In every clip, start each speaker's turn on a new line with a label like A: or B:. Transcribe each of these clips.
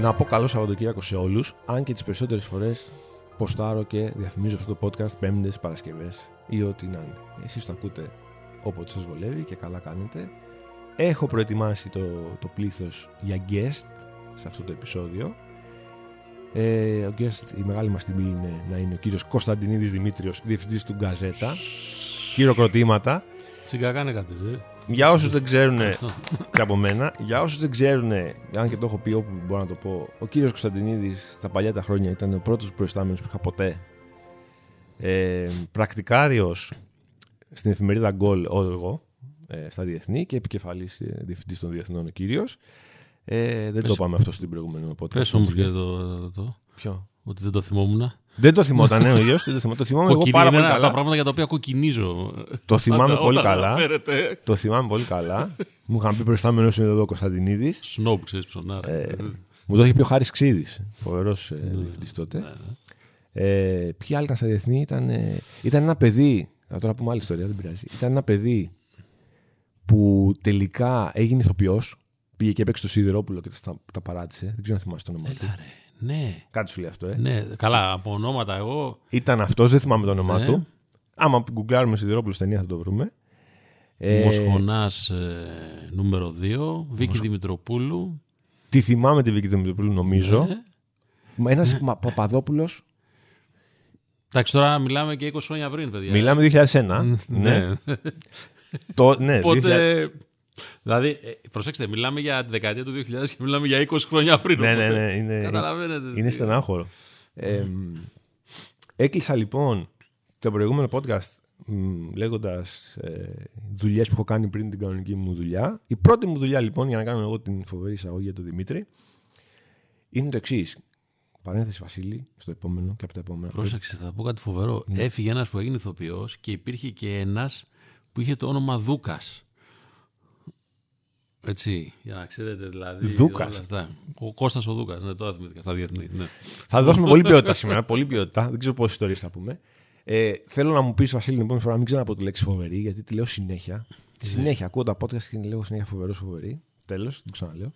A: Να πω καλό Σαββατοκύριακο σε όλους, αν και τις περισσότερες φορές ποστάρω και διαφημίζω αυτό το podcast Πέμπτες, Παρασκευές ή ό,τι να είναι. Εσείς το ακούτε όποτε σας βολεύει και καλά κάνετε. Έχω προετοιμάσει το, το πλήθος για guest σε αυτό το επεισόδιο. Ε, ο guest, η μεγάλη μας τιμή είναι να είναι ο κύριος Κωνσταντινίδης Δημήτριος, διευθυντής του Γκαζέτα. Χειροκροτήματα.
B: Σιγά κάνε κάτι. Ε.
A: Για όσους δεν ξέρουν
B: Ευχαριστώ.
A: και από μένα, για όσους δεν ξέρουν, αν και το έχω πει όπου μπορώ να το πω, ο κύριος Κωνσταντινίδης στα παλιά τα χρόνια ήταν ο πρώτος προϊστάμενος που είχα ποτέ. Ε, Πρακτικάριος στην εφημερίδα Γκολ, εγώ, ε, στα διεθνή και επικεφαλής διευθυντής των διεθνών ο κύριος. Ε, δεν το
B: Πες-
A: είπαμε αυτό στην προηγούμενη podcast.
B: Πες όμως και το, το,
A: Ποιο;
B: ότι δεν το θυμόμουν.
A: Δεν το θυμόταν ναι, ο ίδιο. Δεν το θυμόταν. Το θυμάμαι εγώ
B: Κοκκινή
A: πάρα
B: είναι
A: πολύ
B: ένα από τα
A: καλά.
B: πράγματα για τα οποία κοκκινίζω.
A: Το θυμάμαι
B: Όταν-
A: πολύ
B: όταν
A: καλά.
B: αναφέρεται.
A: Το θυμάμαι πολύ καλά. Μου είχαν πει προϊστάμενο είναι εδώ ο Κωνσταντινίδης.
B: Σνόμπ, ξέρεις ψωνάρα.
A: Ε, Μου το είχε πει ο Χάρης Ξίδης, φοβερός
B: Ναι.
A: διευθυντής τότε. Ε, ποιοι άλλοι ήταν στα διεθνή, ήταν, ε, ήταν ένα παιδί. Θα τώρα πούμε άλλη ιστορία, δεν πειράζει. Ήταν ένα παιδί που τελικά έγινε ηθοποιός. Πήγε και έπαιξε το Σιδηρόπουλο και τα, τα παράτησε. Δεν ξέρω αν θυμάσαι το όνομα του.
B: Έλα, ρε. Ναι,
A: Κάτι σου λέει αυτό, ε.
B: ναι. Καλά, από ονόματα εγώ.
A: Ήταν αυτός, δεν θυμάμαι το όνομά
B: Ναι.
A: του. Άμα γκουγκλάρουμε Σιδηρόπουλο στην ταινία θα το βρούμε. Ε,
B: Μοσχονάς ε, νούμερο 2. Βίκη Δημητροπούλου.
A: τη θυμάμαι τη Βίκη Δημητροπούλου, νομίζω.
B: Ναι.
A: Ένας Παπαδόπουλος.
B: Εντάξει, τώρα μιλάμε και 20 χρόνια πριν, παιδιά.
A: Μιλάμε 2001.
B: Ναι.
A: Το, ναι, 2000.
B: Οπότε. Δηλαδή, ε, προσέξτε, μιλάμε για τη δεκαετία του 2000 και μιλάμε για 20 χρόνια πριν.
A: Ναι, ναι,
B: οπότε
A: ναι. Είναι,
B: Καταλαβαίνετε.
A: είναι στενάχωρο. Ε, έκλεισα λοιπόν το προηγούμενο podcast λέγοντας ε, δουλειές που έχω κάνει πριν την κανονική μου δουλειά. Η πρώτη μου δουλειά λοιπόν, για να κάνω εγώ την φοβερή εισαγωγή για τον Δημήτρη, είναι το εξής. Παρένθεση Βασίλη, στο επόμενο και από τα επόμενα.
B: Πρόσεξε, θα πω κάτι φοβερό.
A: Ναι.
B: Έφυγε ένας που έγινε ηθοποιός και υπήρχε και ένας που είχε το όνομα Δούκας. Έτσι, για να ξέρετε δηλαδή.
A: Δούκας.
B: όλα αυτά. Ο Κώστας ο Δούκας, ναι, το θυμήθηκα στα διεθνή. Ναι.
A: Θα δώσουμε πολύ ποιότητα σήμερα. Πολύ ποιότητα. Δεν ξέρω πόσες ιστορίες θα πούμε. Ε, θέλω να μου πεις, Βασίλη, την επόμενη φορά να μην ξαναπώ τη λέξη φοβερή, γιατί τη λέω συνέχεια. Συνέχεια. Ακούω τα podcast και λέω συνέχεια φοβερός, φοβερή. Τέλος, δεν το ξαναλέω.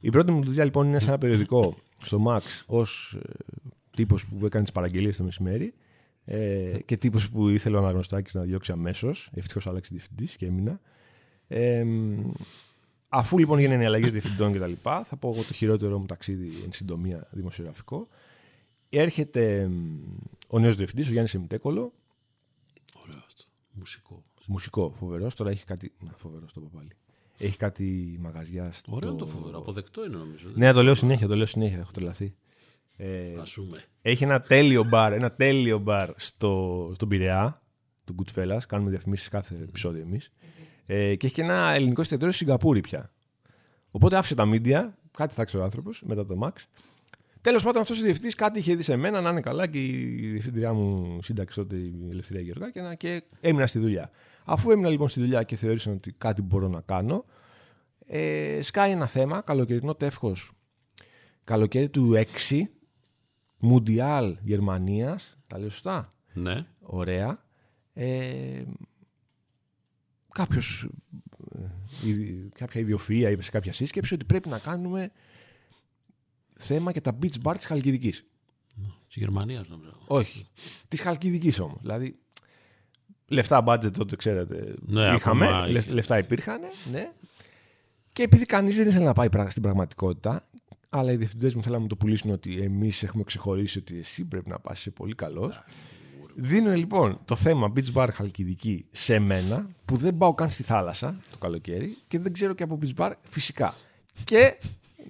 A: Η πρώτη μου δουλειά λοιπόν είναι σε ένα περιοδικό στο Max ως ε, τύπος που έκανε τις παραγγελίες το μεσημέρι ε, και τύπος που ήθελε ο αναγνωστάκης να διώξει αμέσως. Ευτυχώς άλλαξε διευθυντής και έμεινα. Ε, αφού λοιπόν γίνανε οι αλλαγές διευθυντών κτλ., θα πω εγώ το χειρότερο μου ταξίδι εν συντομία δημοσιογραφικό. Έρχεται μ, ο νέος διευθυντής, ο Γιάννης Εμιτέκολο,
B: Ωραίος αυτό. Μουσικό.
A: μουσικό φοβερός. Τώρα έχει κάτι. Να, φοβερό το είπα πάλι. Έχει κάτι μαγαζιά στο.
B: Ωραίο το φοβερό. Αποδεκτό είναι νομίζω.
A: Ναι, το λέω συνέχεια, το λέω συνέχεια. Έχω τρελαθεί. Ε,
B: Α πούμε.
A: έχει ένα τέλειο μπαρ, ένα τέλειο μπαρ στο, στον Πειραιά, του Goodfellas. Κάνουμε διαφημίσεις κάθε επεισόδιο εμείς. Ε, και έχει και ένα ελληνικό εστιατόριο στη Σιγκαπούρη πια. Οπότε άφησε τα μίντια, κάτι θα ξέρει ο άνθρωπος μετά το Max. Τέλος πάντων, αυτός ο διευθυντής κάτι είχε δει σε μένα να είναι καλά και η διευθύντριά μου σύνταξη τότε η Ελευθερία Γεωργάκη και έμεινα στη δουλειά. Αφού έμεινα λοιπόν στη δουλειά και θεώρησαν ότι κάτι μπορώ να κάνω, ε, σκάει ένα θέμα, καλοκαιρινό τεύχος, καλοκαίρι του 6, Μουντιάλ Γερμανίας, τα λέω σωστά,
B: Ναι.
A: ωραία. Ε, κάποιος, ε, ιδι- κάποια ιδιοφυΐα είπε σε κάποια σύσκεψη ότι πρέπει να κάνουμε θέμα για τα beach bar της Χαλκιδικής.
B: Της Γερμανίας νομίζω.
A: Όχι. Της Χαλκιδικής όμως. Δηλαδή, λεφτά budget τότε, ξέρετε,
B: Ναι,
A: είχαμε,
B: ακόμα
A: λε-
B: είχε.
A: λεφτά υπήρχαν, ναι. Και επειδή κανείς δεν ήθελε να πάει πραγ- στην πραγματικότητα, αλλά οι διευθυντές μου θέλανε να μου το πουλήσουν ότι εμείς έχουμε ξεχωρίσει ότι εσύ πρέπει να πας, είσαι πολύ καλός. Δίνουν λοιπόν το θέμα beach bar Χαλκιδική σε μένα, που δεν πάω καν στη θάλασσα το καλοκαίρι και δεν ξέρω και από beach bar φυσικά. Και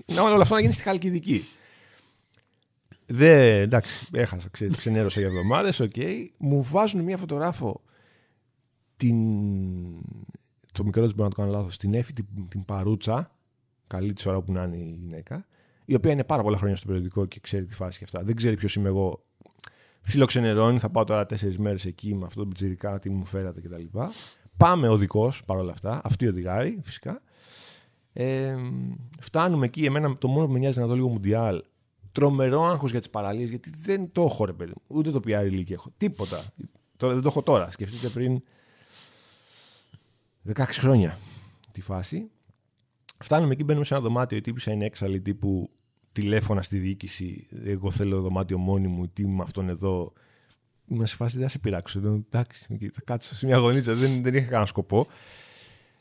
A: να όλο αυτό να γίνει στη Χαλκιδική. Δεν, εντάξει, έχασα, ξε, ξενέρωσα για εβδομάδες, οκ. Μου βάζουν μια φωτογράφο την... Το μικρό της μπορεί να το κάνω λάθος, την Εφη την, την Παρούτσα, καλή της ώρα που να είναι η γυναίκα, η οποία είναι πάρα πολλά χρόνια στο περιοδικό και ξέρει τη φάση και αυτά. Δεν ξέρει ποιος είμαι εγώ. Ψιλοξενερώνει, θα πάω τώρα τέσσερις μέρες εκεί με αυτό το πιτσιρικά, τι μου φέρατε κτλ. Πάμε οδικό παρόλα αυτά. Αυτή οδηγάει φυσικά. Ε, φτάνουμε εκεί. Εμένα το μόνο που με νοιάζει να δω λίγο Μουντιάλ. Τρομερό άγχος για τις παραλίες, γιατί δεν το έχω ρε παιδί μου. Ούτε το PR ηλικία έχω. Τίποτα. Τώρα, δεν το έχω τώρα. Σκεφτείτε πριν 16 χρόνια τη φάση. Φτάνουμε εκεί, μπαίνουμε σε ένα δωμάτιο. Η τύπησα είναι έξαλλη τύπου τηλέφωνα στη διοίκηση. Εγώ θέλω δωμάτιο μόνη μου. Τι με αυτόν εδώ. Είμαι σε φάση δεν θα σε πειράξω. Εντάξει, θα κάτσω σε μια γωνίτσα. Δεν, δεν είχα κανένα σκοπό.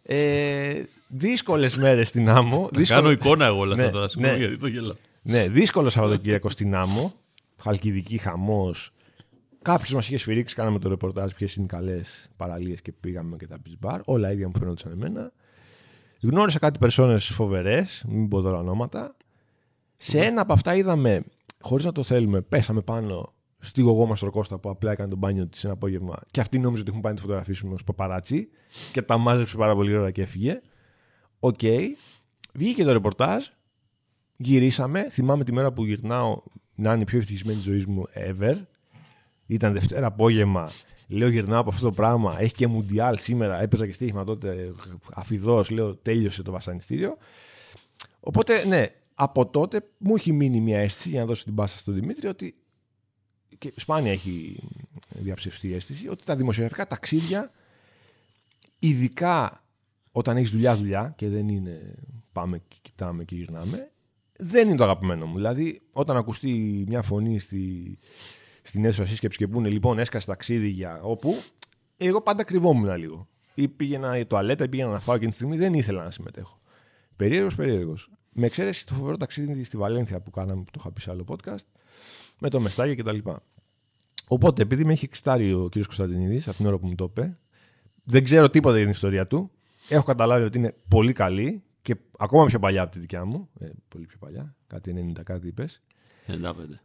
A: Ε, Δύσκολες μέρες στην άμμο.
B: Θα κάνω εικόνα εγώ όλα αυτά
A: Ναι,
B: τώρα.
A: ναι.
B: Συγγνώμη γιατί το γελάω.
A: Ναι, δύσκολο Σαββατοκύριακο στην άμμο. Χαλκιδική χαμός. Κάποιος μας είχε σφυρίξει, κάναμε το ρεπορτάζ ποιες είναι οι καλές παραλίες και πήγαμε και τα beach bar. Όλα ίδια μου φαινόντουσαν εμένα. Γνώρισα κάτι περσόνες φοβερές, μην πω τώρα ονόματα. Σε ένα από αυτά είδαμε, χωρίς να το θέλουμε, πέσαμε πάνω στη Γωγώ Μαστροκώστα που απλά έκανε το μπάνιο της ένα απόγευμα και αυτή νόμιζε ότι έχουν πάει να τη φωτογραφίσουμε ως παπαράτσι και τα μάζεψε πάρα πολύ ώρα και έφυγε. Οκ. Βγήκε το ρεπορτάζ, γυρίσαμε. Θυμάμαι τη μέρα που γυρνάω να είναι η πιο ευτυχισμένη της ζωής μου ever. Ήταν Δευτέρα απόγευμα. Λέω γυρνάω από αυτό το πράγμα. Έχει και Μουντιάλ σήμερα. Έπαιζα και στοίχημα τότε. Αφιδός. Λέω τέλειωσε το βασανιστήριο. Οπότε ναι, από τότε μου έχει μείνει μια αίσθηση για να δώσω την πάσα στον Δημήτρη ότι. και σπάνια έχει διαψευστεί η αίσθηση ότι τα δημοσιογραφικά ταξίδια, ειδικά όταν έχεις δουλειά-δουλειά και δεν είναι πάμε και κοιτάμε και γυρνάμε, δεν είναι το αγαπημένο μου. Δηλαδή, όταν ακουστεί μια φωνή στη, στην αίθουσα σύσκεψη και πούνε λοιπόν έσκασε ταξίδι για όπου, εγώ πάντα κρυβόμουν λίγο. Ή πήγαινα η τουαλέτα ή πήγαινα να φάω εκείνη τη στιγμή, δεν ήθελα να συμμετέχω. Περίεργος, περίεργος. Με εξαίρεση το φοβερό ταξίδι στη Βαλένθια που κάναμε, που το είχα πει σε άλλο podcast, με το Μεστάγια κτλ. Οπότε, επειδή με έχει εξτάρει ο κ. Κωνσταντινίδης από την ώρα που μου το είπε, δεν ξέρω τίποτα για την ιστορία του. Έχω καταλάβει ότι είναι πολύ καλή και ακόμα πιο παλιά από τη δικιά μου. Ε, πολύ πιο παλιά. Κάτι 90 κάτι είπες.
B: 95.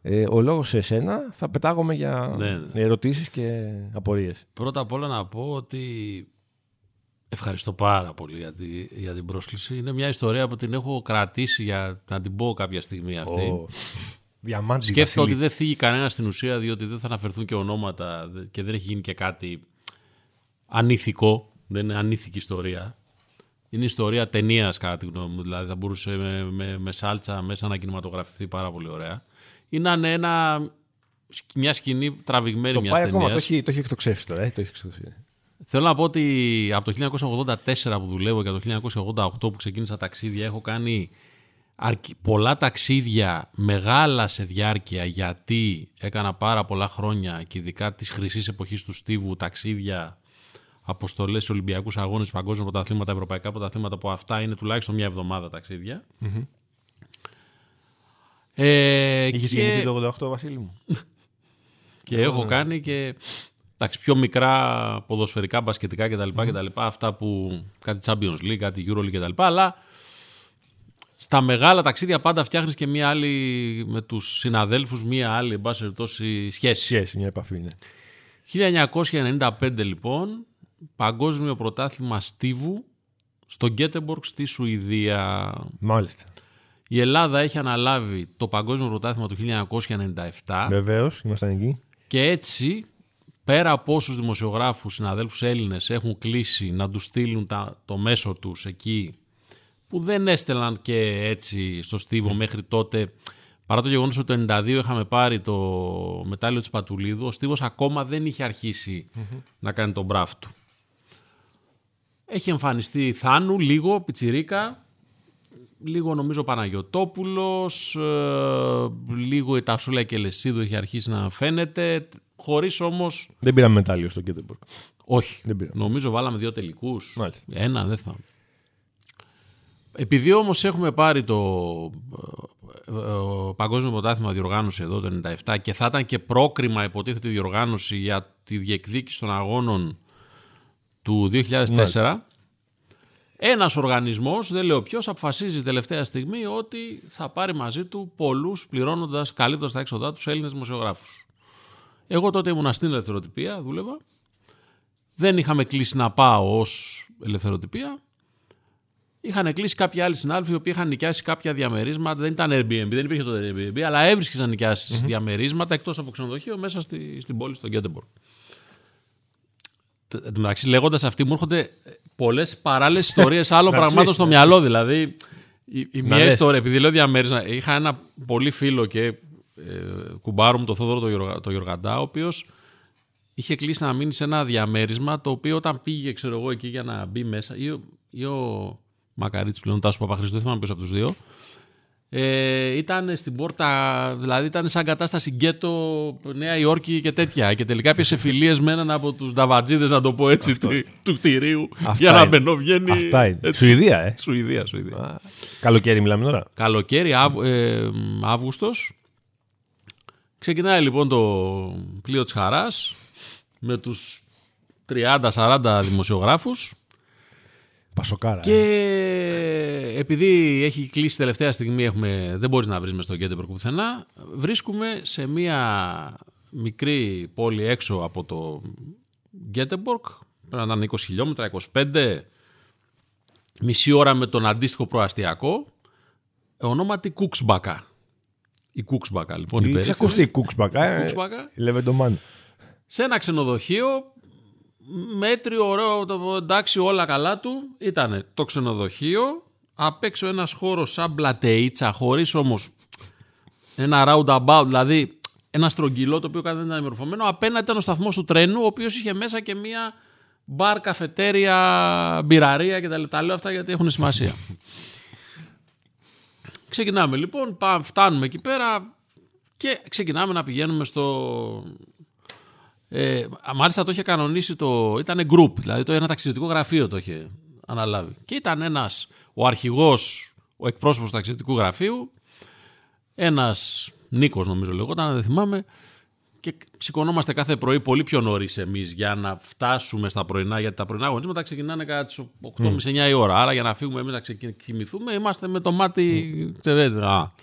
A: Ε, ο λόγος σε εσένα θα πετάγομαι για
B: Ναι, ναι.
A: ερωτήσεις και απορίες.
B: Πρώτα απ' όλα να πω ότι ευχαριστώ πάρα πολύ για, τη, για την πρόσκληση. Είναι μια ιστορία που την έχω κρατήσει για να την πω κάποια στιγμή αυτή.
A: Διαμάντι.
B: Σκέφτηκα
A: Βασίλη.
B: ότι δεν θίγει κανένα στην ουσία διότι δεν θα αναφερθούν και ονόματα δε- και δεν έχει γίνει και κάτι ανήθικο. Δεν είναι ανήθικη ιστορία. Είναι ιστορία ταινίας, κατά τη γνώμη μου. Δηλαδή θα μπορούσε με, με, με σάλτσα μέσα να κινηματογραφηθεί πάρα πολύ ωραία. Ή να είναι ένα, μια σκηνή τραβηγμένη
A: Το
B: μιας
A: πάει
B: ταινίας.
A: ακόμα. Το έχει, το έχει εκτοξεύσει τώρα. Ε, το έχει εκτοξεύσει.
B: Θέλω να πω ότι από το 1984 που δουλεύω και από το 1988 που ξεκίνησα ταξίδια έχω κάνει αρκε- πολλά ταξίδια μεγάλα σε διάρκεια γιατί έκανα πάρα πολλά χρόνια και ειδικά της χρυσής εποχής του Στίβου ταξίδια αποστολές σε Ολυμπιακούς Αγώνες, παγκόσμια πρωταθλήματα, ευρωπαϊκά πρωταθλήματα που αυτά είναι τουλάχιστον μια εβδομάδα ταξίδια. Ε,
A: Είχες
B: και-
A: γεννηθεί το 88, Βασίλη μου.
B: και έχω κάνει και εντάξει, πιο μικρά ποδοσφαιρικά, μπασκετικά κτλ. κτλ. Αυτά που κάτι Champions League, κάτι EuroLeague κτλ. Αλλά στα μεγάλα ταξίδια πάντα φτιάχνεις και μία άλλη με τους συναδέλφους, μία άλλη, εν πάση περιπτώσει, σχέση.
A: Σχέση, μια επαφή είναι.
B: 1995 λοιπόν, παγκόσμιο πρωτάθλημα Στίβου στο Γκέτεμπορκ στη Σουηδία.
A: Μάλιστα.
B: Η Ελλάδα έχει αναλάβει το παγκόσμιο πρωτάθλημα του 1997.
A: Βεβαίως, ήμασταν εκεί.
B: Και έτσι, πέρα από όσους δημοσιογράφους, συναδέλφους Έλληνες έχουν κλείσει να τους στείλουν τα, το μέσο τους εκεί, που δεν έστελναν και έτσι στο Στίβο μέχρι τότε, παρά το γεγονός ότι το 92 είχαμε πάρει το μετάλλιο της Πατουλίδου, ο Στίβος ακόμα δεν είχε αρχίσει να κάνει τον μπράφ του. Έχει εμφανιστεί Θάνου, λίγο, Πιτσιρίκα, λίγο νομίζω Παναγιωτόπουλος, ε, λίγο η Τασούλα και Λεσίδου έχει αρχίσει να φαίνεται, χωρίς όμως,
A: Δεν πήραμε μετάλλιο στο Γκέτεμπορκ.
B: όχι,
A: Δεν πήραμε.
B: νομίζω βάλαμε δύο τελικούς,
A: Μάλιστα.
B: ένα δεν θυμάμαι. Επειδή όμως έχουμε πάρει το ε, ε, Παγκόσμιο Πρωτάθλημα διοργάνωση εδώ το 97 και θα ήταν και πρόκριμα υποτίθεται διοργάνωση για τη διεκδίκηση των αγώνων του 2004
A: Μάλιστα.
B: Ένας οργανισμός, δεν λέω ποιος, αποφασίζει τελευταία στιγμή ότι θα πάρει μαζί του πολλούς πληρώνοντας, καλύπτοντας τα έξοδά τους Έλληνες δημοσιογράφους. Εγώ τότε ήμουν στην ελευθεροτυπία, δούλευα. Δεν είχαμε κλείσει να πάω ως ελευθεροτυπία. Είχαν κλείσει κάποιοι άλλοι συνάδελφοι οι οποίοι είχαν νοικιάσει κάποια διαμερίσματα. Δεν ήταν Airbnb, δεν υπήρχε το Airbnb, αλλά έβρισκες να νοικιασει διαμερίσματα εκτός από ξενοδοχείο μέσα στη, στην πόλη, στο Γκέντεμπορκ. Εν τω μεταξύ, λέγοντας αυτή, μου έρχονται πολλές παράλληλες ιστορίες άλλων
A: Να τις
B: πραγμάτων
A: λύσεις,
B: στο
A: ναι.
B: μυαλό. Δηλαδή, η, η μία
A: λες.
B: ιστορία, επειδή λέω διαμέρισμα, είχα ένα πολύ φίλο και ε, κουμπάρο μου, το Θόδωρο το, Γιωργα- το Γιωργαντά, ο οποίος είχε κλείσει να μείνει σε ένα διαμέρισμα το οποίο όταν πήγε, ξέρω εγώ, εκεί για να μπει μέσα, ή, ο- ή ο Μακαρίτης πλέον, Τάσος Παπαχρήστο, δεν θυμάμαι ποιος από τους δύο, Ε, ήταν στην πόρτα, δηλαδή ήταν σαν κατάσταση γκέτο Νέα Υόρκη και τέτοια. Και τελικά έπιασε φιλίες με έναν από τους νταβατζίδες, να το πω έτσι, του, του κτηρίου.
A: Αυτά
B: για να
A: είναι.
B: μπαινό βγαίνει.
A: Αυτά είναι.
B: έτσι.
A: Σουηδία, ε.
B: Σουηδία, Σουηδία.
A: Α, Καλοκαίρι μιλάμε τώρα.
B: Καλοκαίρι, Αύ, ε, Αύγουστος. Ξεκινάει λοιπόν το πλοίο της Χαράς με τους 30-40 δημοσιογράφους
A: Πασοκάρα.
B: και επειδή έχει κλείσει τελευταία στιγμή έχουμε, δεν μπορείς να βρεις μες στο Γκέτεμπορκ πουθενά βρίσκουμε σε μια μικρή πόλη έξω από το Γκέτεμπορκ πρέπει να ήταν 20 χιλιόμετρα, 25 μισή ώρα με τον αντίστοιχο προαστιακό ονόματι Κούξμπακα. Η Κούξμπακα λοιπόν. η
A: Είχε
B: περίφημη.
A: ακουστεί η Κούξμπακα. ε.
B: Κούξμπακα.
A: Η Λεβεντομάν.
B: Σε ένα ξενοδοχείο, μέτριο, ωραίο, το- εντάξει όλα καλά του, ήταν το ξενοδοχείο, απ' έξω ένας χώρος σαν πλατεΐτσα, χωρίς όμως ένα roundabout, δηλαδή ένα στρογγυλό το οποίο κάτι δεν ήταν ημεροφωμένο, απέναντι ήταν ο σταθμός του τρένου, ο οποίος είχε μέσα και μία μπαρ, καφετέρια, μπειραρία κτλ. Τα λέω αυτά γιατί έχουν σημασία. Ξεκινάμε λοιπόν, πάμε, φτάνουμε εκεί πέρα και ξεκινάμε να πηγαίνουμε στο... Ε, μάλιστα το είχε κανονίσει το... Ήταν group, δηλαδή το ένα ταξιδιωτικό γραφείο το είχε αναλάβει. Και ήταν ένας, ο αρχηγός, ο εκπρόσωπος του ταξιδιωτικού γραφείου, ένας Νίκος νομίζω λεγόταν, δεν θυμάμαι, και σηκωνόμαστε κάθε πρωί πολύ πιο νωρίς εμείς για να φτάσουμε στα πρωινά. Γιατί τα πρωινά αγωνίσματα ξεκινάνε κατά τις 8.30-9 η ώρα. Άρα για να φύγουμε εμείς να ξεκινηθούμε, είμαστε με το μάτι. Mm. Μπαίναμε εμείς,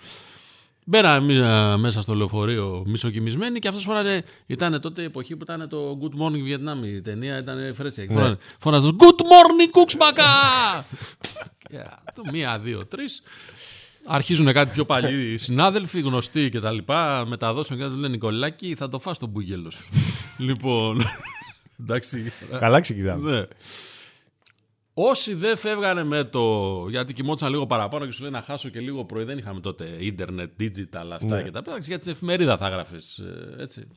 B: α, μέσα στο λεωφορείο μισοκιμισμένοι και αυτός φώναζε. Ήταν τότε η εποχή που ήταν το Good Morning Vietnam. Η ταινία ήταν φρέσια. Ναι. Φώναζε Good Morning Κουξμπακά! yeah, το μία, δύο, τρεις. Αρχίζουν κάτι πιο παλιοί συνάδελφοι, γνωστοί και τα λοιπά. Μεταδώσουν και του λένε Νικολάκη, θα το φας το μπουγέλο σου. λοιπόν. εντάξει.
A: Καλά ξεκινάμε.
B: Ναι. Όσοι δεν φεύγανε με το. Γιατί κοιμόντουσαν λίγο παραπάνω και σου λέει να χάσω και λίγο πρωί. Δεν είχαμε τότε ίντερνετ, digital αυτά
A: Ναι.
B: και τα πράγματα. Για τη εφημερίδα θα γράφε. Έτσι.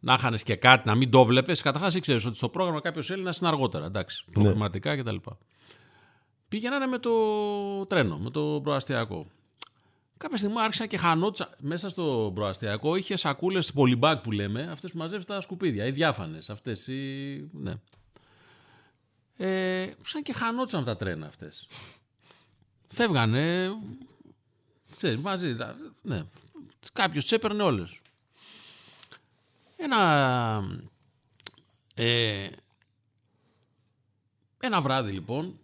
B: Να είχαν και κάτι, να μην το βλέπεις. Καταρχάς ήξερε ότι στο πρόγραμμα κάποιος Έλληνας είναι αργότερα. Εντάξει. Προγραμματικά κτλ. Πήγαιναν με το τρένο, με το προαστιακό. Κάποια στιγμή άρχισαν και χανότσα. Μέσα στο προαστιακό είχε σακούλες πολυμπάκ που λέμε, αυτές που μαζεύεις τα σκουπίδια, οι διάφανες. Αυτές οι. Ναι. Ε, σαν και χανότσαν τα τρένα αυτές. Φεύγανε. Ξέρεις, μαζί. Ναι. Κάποιος τις έπαιρνε όλες. Ένα. Ε, ένα βράδυ λοιπόν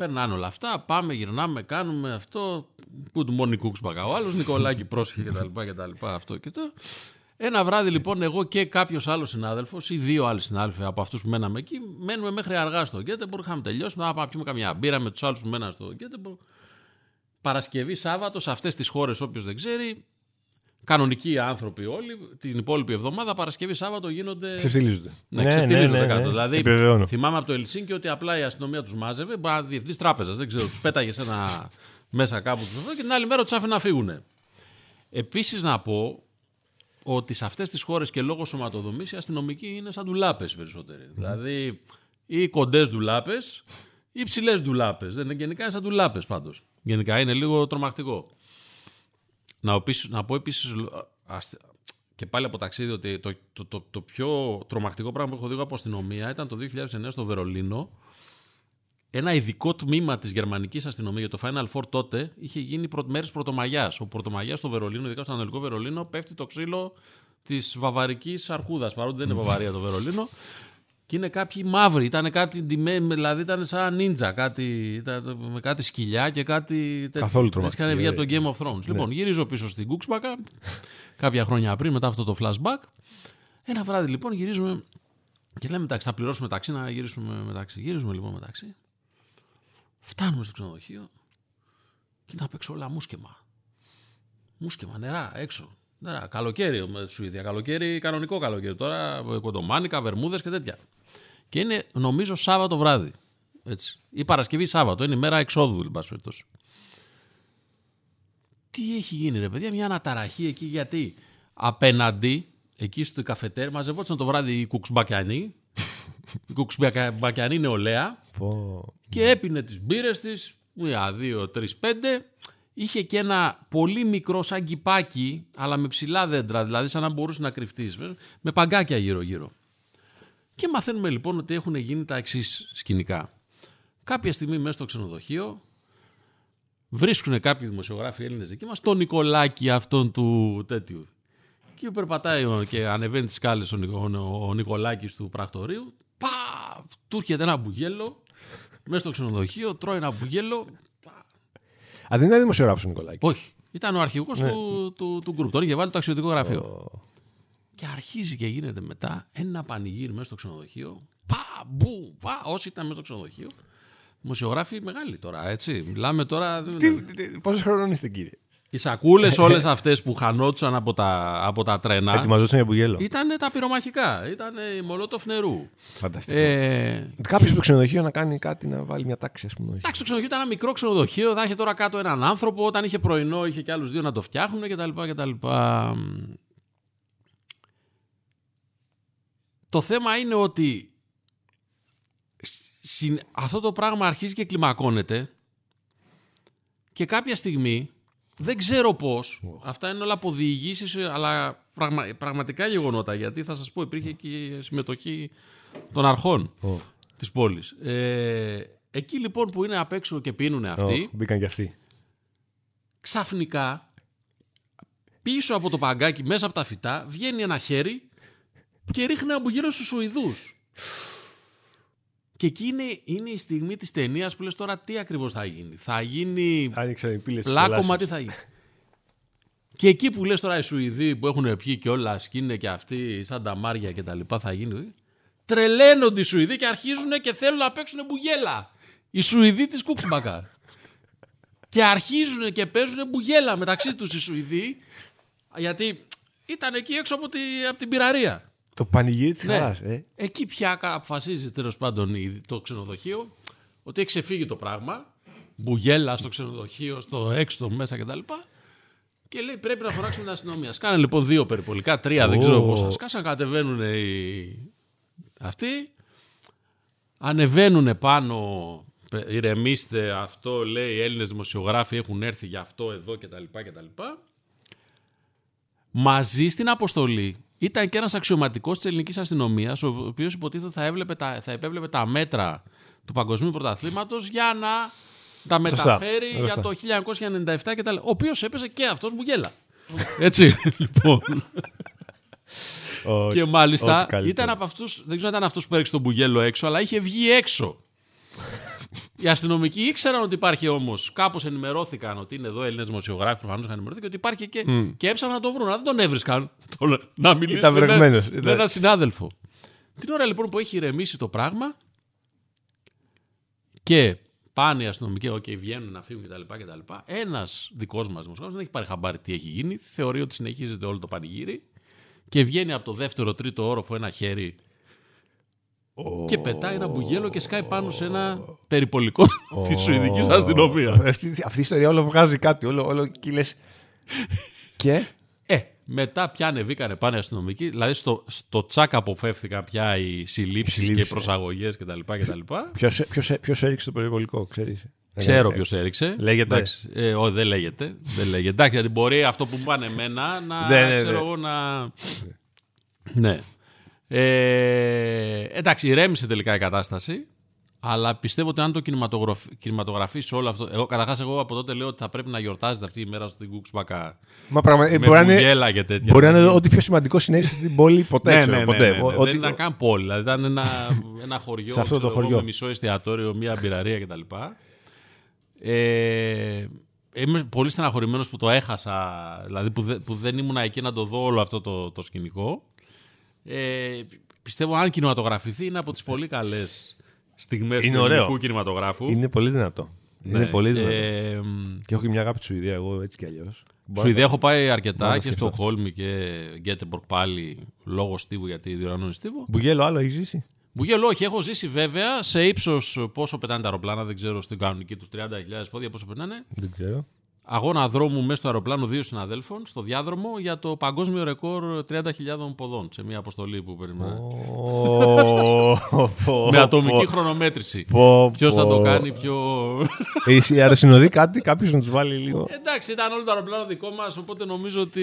B: Περνάνε όλα αυτά, πάμε, γυρνάμε, κάνουμε αυτό. Good morning cooks μπακα. Ο άλλος Νικολάκη πρόσχε και τα λοιπά και τα λοιπά. Αυτό και το. Ένα βράδυ λοιπόν εγώ και κάποιος άλλος συνάδελφος ή δύο άλλοι συνάδελφοι από αυτούς που μέναμε εκεί, μένουμε μέχρι αργά στο Γκέτεμπορ. Είχαμε τελειώσει, να πάμε να πιούμε καμιά μπύρα με τους άλλους που μέναν στο Γκέτεμπορ. Παρασκευή, Σάββατο, σε αυτές τις χώρες, όποιος δεν ξέρει, κανονικοί άνθρωποι όλοι, την υπόλοιπη εβδομάδα, Παρασκευή, Σάββατο γίνονται.
A: Ξεφτυλίζονται.
B: Ναι, ξεφτυλίζονται
A: ναι,
B: κάτω.
A: ναι.
B: Δηλαδή,
A: Επιβεβαιώνω.
B: θυμάμαι από το Ελσίνκι ότι απλά η αστυνομία τους μάζευε, μπορεί να διευθυντή τράπεζα, δεν ξέρω, τους πέταγες σε ένα μέσα κάπου τους αυτό και την άλλη μέρα τους άφηνε να φύγουν. Επίσης να πω ότι σε αυτές τις χώρες και λόγω σωματοδομής οι αστυνομικοί είναι σαν ντουλάπες περισσότεροι. Δηλαδή ή κοντές ντουλάπες ή ψηλές ντουλάπες. Δεν είναι γενικά είναι σαν ντουλάπες πάντως. Γενικά είναι λίγο τρομακτικό. Να, οπίσεις- να πω επίσης και πάλι από ταξίδι ότι το, το, το, το πιο τρομακτικό πράγμα που έχω δει εγώ από αστυνομία ήταν το 2009 στο Βερολίνο. Ένα ειδικό τμήμα της γερμανικής αστυνομίας για το Final Four τότε είχε γίνει πρω, μέρε Πρωτομαγιάς. Ο Πρωτομαγιάς στο Βερολίνο, ειδικά στο Ανατολικό Βερολίνο, πέφτει το ξύλο της βαβαρικής αρκούδας. Παρότι δεν είναι Βαβαρία το Βερολίνο. Και είναι κάποιοι μαύροι, ήταν κάτι ντυμέ- δηλαδή ήταν σαν νίντζα, κάτι, ήταν με κάτι σκυλιά και κάτι τέτοιο.
A: Καθόλου
B: Έτσι
A: τρομακτική,
B: είχαν βγει
A: ε.
B: από το Game of Thrones. Λοιπόν, γυρίζω πίσω στην Κούξμπακα, κάποια χρόνια πριν, μετά αυτό το flashback. Ένα βράδυ λοιπόν γυρίζουμε και λέμε εντάξει, θα πληρώσουμε ταξί να γυρίσουμε μεταξύ. Γυρίζουμε λοιπόν μεταξύ. Φτάνουμε στο ξενοδοχείο και είναι απ' έξω όλα μουσκεμα. Μουσκεμα, νερά, έξω. Νερά, καλοκαίρι με τη Σουηδία. Καλοκαίρι, κανονικό καλοκαίρι. Τώρα κοντομάνικα, βερμούδες και τέτοια. Και είναι νομίζω Σάββατο βράδυ. Έτσι. Ή Παρασκευή Σάββατο. Είναι η μέρα εξόδου, εν πάση περιπτώσει. Τι έχει γίνει, ρε παιδιά, μια αναταραχή εκεί γιατί απέναντι, εκεί στο καφετέρ, μαζευόταν το βράδυ η Κουξμπακιανή. Η Κουξμπακιανή νεολαία
A: Πω.
B: και έπινε τις μπύρες της, μία, δύο, τρεις, πέντε είχε και ένα πολύ μικρό σαν κυπάκι, αλλά με ψηλά δέντρα, δηλαδή σαν να μπορούσε να κρυφτείς, με- με παγκάκια γύρω-γύρω. Και μαθαίνουμε λοιπόν ότι έχουν γίνει τα εξής σκηνικά. Κάποια στιγμή μέσα στο ξενοδοχείο βρίσκουν κάποιοι δημοσιογράφοι Έλληνες δικοί μας τον Νικολάκη αυτόν του τέτοιου. Και περπατάει ο- και ανεβαίνει τις σκάλες ο, Νικο- ο, ο Νικολάκης του πρακτορείου. Πα! Του έρχεται ένα μπουγέλο μέσα στο ξενοδοχείο, τρώει ένα μπουγέλο.
A: Α, δεν ήταν δημοσιογράφος ο Νικολάκης.
B: Όχι. Ήταν ο αρχηγός του, του, του γκρουπ. Τον είχε βάλει το αξιωτικό γραφείο. Και αρχίζει και γίνεται μετά ένα πανηγύρι μέσα στο ξενοδοχείο. Πα, μπου, πα, όσοι ήταν μέσα στο ξενοδοχείο. Δημοσιογράφοι μεγάλοι τώρα, έτσι. Μιλάμε τώρα.
A: Πόσο χρόνο είστε, κύριε;
B: Οι σακούλες όλες αυτές που χανόντουσαν από τα, από τα τρένα
A: Ετοιμαζόταν για μπουγέλο.
B: ήταν τα πυρομαχικά. Ήταν η μολότοφ νερού.
A: Φανταστικό.
B: Ε,
A: Κάποιος στο ξενοδοχείο να κάνει κάτι να βάλει μια τάξη, ας πούμε.
B: εντάξει, το ξενοδοχείο ήταν ένα μικρό ξενοδοχείο. Θα είχε τώρα κάτω έναν άνθρωπο. Όταν είχε πρωινό, είχε και άλλους δύο να το φτιάχνουν κτλ. κτλ. Το θέμα είναι ότι συν- αυτό το πράγμα αρχίζει και κλιμακώνεται και κάποια στιγμή δεν ξέρω πώς αυτά είναι όλα από διηγήσεις αλλά πραγμα- πραγματικά γεγονότα γιατί θα σας πω υπήρχε και συμμετοχή των αρχών
A: Ω,
B: της πόλης ε, εκεί λοιπόν που είναι απ' έξω και πίνουν αυτοί
A: ω, Μπήκαν κι αυτοί.
B: ξαφνικά πίσω από το παγκάκι μέσα από τα φυτά βγαίνει ένα χέρι και ρίχνει ένα μπουγύρο στους Σουηδούς. Και εκεί είναι, είναι η στιγμή της ταινίας που λες τώρα τι ακριβώς θα γίνει. Θα γίνει
A: Άνοιξαν οι πύλες της
B: πλάκωμα, τι θα γίνει. και εκεί που λες τώρα οι Σουηδοί που έχουν πιει και όλα και είναι και αυτοί σαν τα μάρια και τα λοιπά θα γίνει. Τρελαίνονται οι Σουηδοί και αρχίζουν και θέλουν να παίξουν μπουγέλα. Οι Σουηδοί της Κούξμπακα. και αρχίζουν και παίζουν μπουγέλα μεταξύ τους οι Σουηδοί γιατί ήταν εκεί έξω από, τη, από την πυραρία.
A: Το πανηγύρι της
B: Ναι.
A: χαράς. Ε.
B: Εκεί πια αποφασίζει τέλος πάντων η- το ξενοδοχείο ότι έχει ξεφύγει το πράγμα. Μπουγέλα στο ξενοδοχείο, στο έξω, στο μέσα κτλ. Και λέει πρέπει να φωνάξουμε την αστυνομία. Σκάνε λοιπόν δύο περιπολικά, τρία, δεν ξέρω
A: Ω.
B: πόσα. Σκάσαν, κατεβαίνουν οι... αυτοί. Ανεβαίνουν πάνω. «Πε- Ηρεμήστε, αυτό λέει οι Έλληνες δημοσιογράφοι έχουν έρθει για αυτό εδώ κτλ. κτλ. Μαζί στην αποστολή ήταν και ένας αξιωματικός της ελληνικής αστυνομίας ο οποίος υποτίθεται θα, έβλεπε τα, θα επέβλεπε τα μέτρα του παγκοσμίου πρωταθλήματος για να τα μεταφέρει για
A: Σωστά.
B: το 1997 κτλ. Ο οποίος έπαιζε και αυτός μπουγέλα. Έτσι, λοιπόν.
A: Ό,
B: Και μάλιστα
A: ό,τι καλύτερο.
B: ήταν από αυτού, δεν ξέρω αν ήταν αυτός που έριξε τον μπουγέλο έξω, αλλά είχε βγει έξω. Οι αστυνομικοί ήξεραν ότι υπάρχει όμως. Κάπως ενημερώθηκαν ότι είναι εδώ Έλληνες δημοσιογράφοι. Προφανώς είχαν ενημερωθεί και ότι υπάρχει και, και έψαχναν να τον βρουν. Αλλά δεν τον έβρισκαν. Το- να μιλήσουν
A: Ήταν
B: με,
A: βρεγμένος,
B: με
A: ήταν.
B: έναν συνάδελφο. Την ώρα λοιπόν που έχει ηρεμήσει το πράγμα και πάνε οι αστυνομικοί, οκ, βγαίνουν να φύγουν κτλ. κτλ. Ένας δικός μας δημοσιογράφος δεν έχει πάρει χαμπάρι τι έχει γίνει. Θεωρεί ότι συνεχίζεται όλο το πανηγύρι και βγαίνει από το δεύτερο τρίτο όροφο ένα χέρι και πετάει ένα μπουγέλο και σκάει πάνω σε ένα περιπολικό της Σουηδικής αστυνομίας.
A: Αυτή, αυτή η ιστορία όλο βγάζει κάτι. Όλο, όλο εκεί λες, Και.
B: Ε, μετά πια ανεβήκανε πάνε οι αστυνομικοί, δηλαδή στο, στο τσάκ αποφεύθηκαν πια οι συλλήψεις και οι
A: συλλήψεις.
B: προσαγωγές κτλ. κτλ.
A: Ποιος, ποιος, ποιος έριξε το περιβολικό, ξέρεις;
B: Ξέρω
A: Ε,
B: ποιος έριξε.
A: Λέγεται.
B: Εντάξει, ε, όχι, δεν λέγεται. δεν λέγεται. Εντάξει, γιατί μπορεί αυτό που μου πάνε εμένα να
A: Ναι, ναι,
B: ξέρω
A: ναι.
B: εγώ να. Ναι. Ε, εντάξει, ηρέμησε τελικά η κατάσταση. Αλλά πιστεύω ότι αν το κινηματογραφ- κινηματογραφήσει όλο αυτό. Εγώ, καταρχάς, εγώ από τότε λέω ότι θα πρέπει να γιορτάζεται αυτή η μέρα στην Κουξμπακά.
A: Μα πραγμα... ε,
B: Με
A: μπορεί, να είναι,
B: μπουγέλα και τέτοια.
A: μπορεί να είναι ό,τι πιο σημαντικό συνέβη στην πόλη ποτέ.
B: Ναι,
A: ξέρω,
B: ναι, ναι,
A: ποτέ.
B: ναι, ναι.
A: Ό-
B: Δεν ήταν καν πόλη. Δηλαδή ήταν ένα, ένα χωριό,
A: Σε αυτό το
B: ξέρω εγώ,
A: χωριό.
B: με μισό εστιατόριο, μία μπειραρία κτλ. Ε, είμαι πολύ στεναχωρημένος που το έχασα, δηλαδή που, δε- που δεν ήμουν εκεί να το δω όλο αυτό το, το σκηνικό. Ε, πιστεύω αν κινηματογραφηθεί είναι από τις πολύ καλές στιγμές
A: Είναι
B: του
A: ωραίο.
B: ελληνικού κινηματογράφου.
A: Είναι πολύ δυνατό.
B: Ναι.
A: Είναι πολύ δυνατό.
B: Ε,
A: Και έχω και μια αγάπη τη Σουηδία, εγώ έτσι κι αλλιώς.
B: Σουηδία έχω πάει αρκετά
A: να
B: και
A: σκεφτώ
B: στο
A: αυτό.
B: Χόλμη και Γκέτεμπορκ πάλι λόγω στίβου γιατί διοργανώνεις στίβο.
A: Μπουγέλο άλλο έχεις ζήσει;
B: Μπουγέλο, όχι, έχω ζήσει βέβαια σε ύψος πόσο πετάνε τα αεροπλάνα, δεν ξέρω στην κανονική τους 30.000 πόδια πόσο περνάνε.
A: Δεν ξέρω.
B: Αγώνα δρόμου μέσα στο αεροπλάνο δύο συναδέλφων στο διάδρομο για το παγκόσμιο ρεκόρ 30.000 ποδών σε μια αποστολή που περιμένα. Με ατομική χρονομέτρηση. Ποιος θα το κάνει πιο.
A: Η αεροσυνοδή κάτι, κάποιος να τους βάλει λίγο.
B: Εντάξει, ήταν όλο το αεροπλάνο δικό μας, οπότε νομίζω ότι.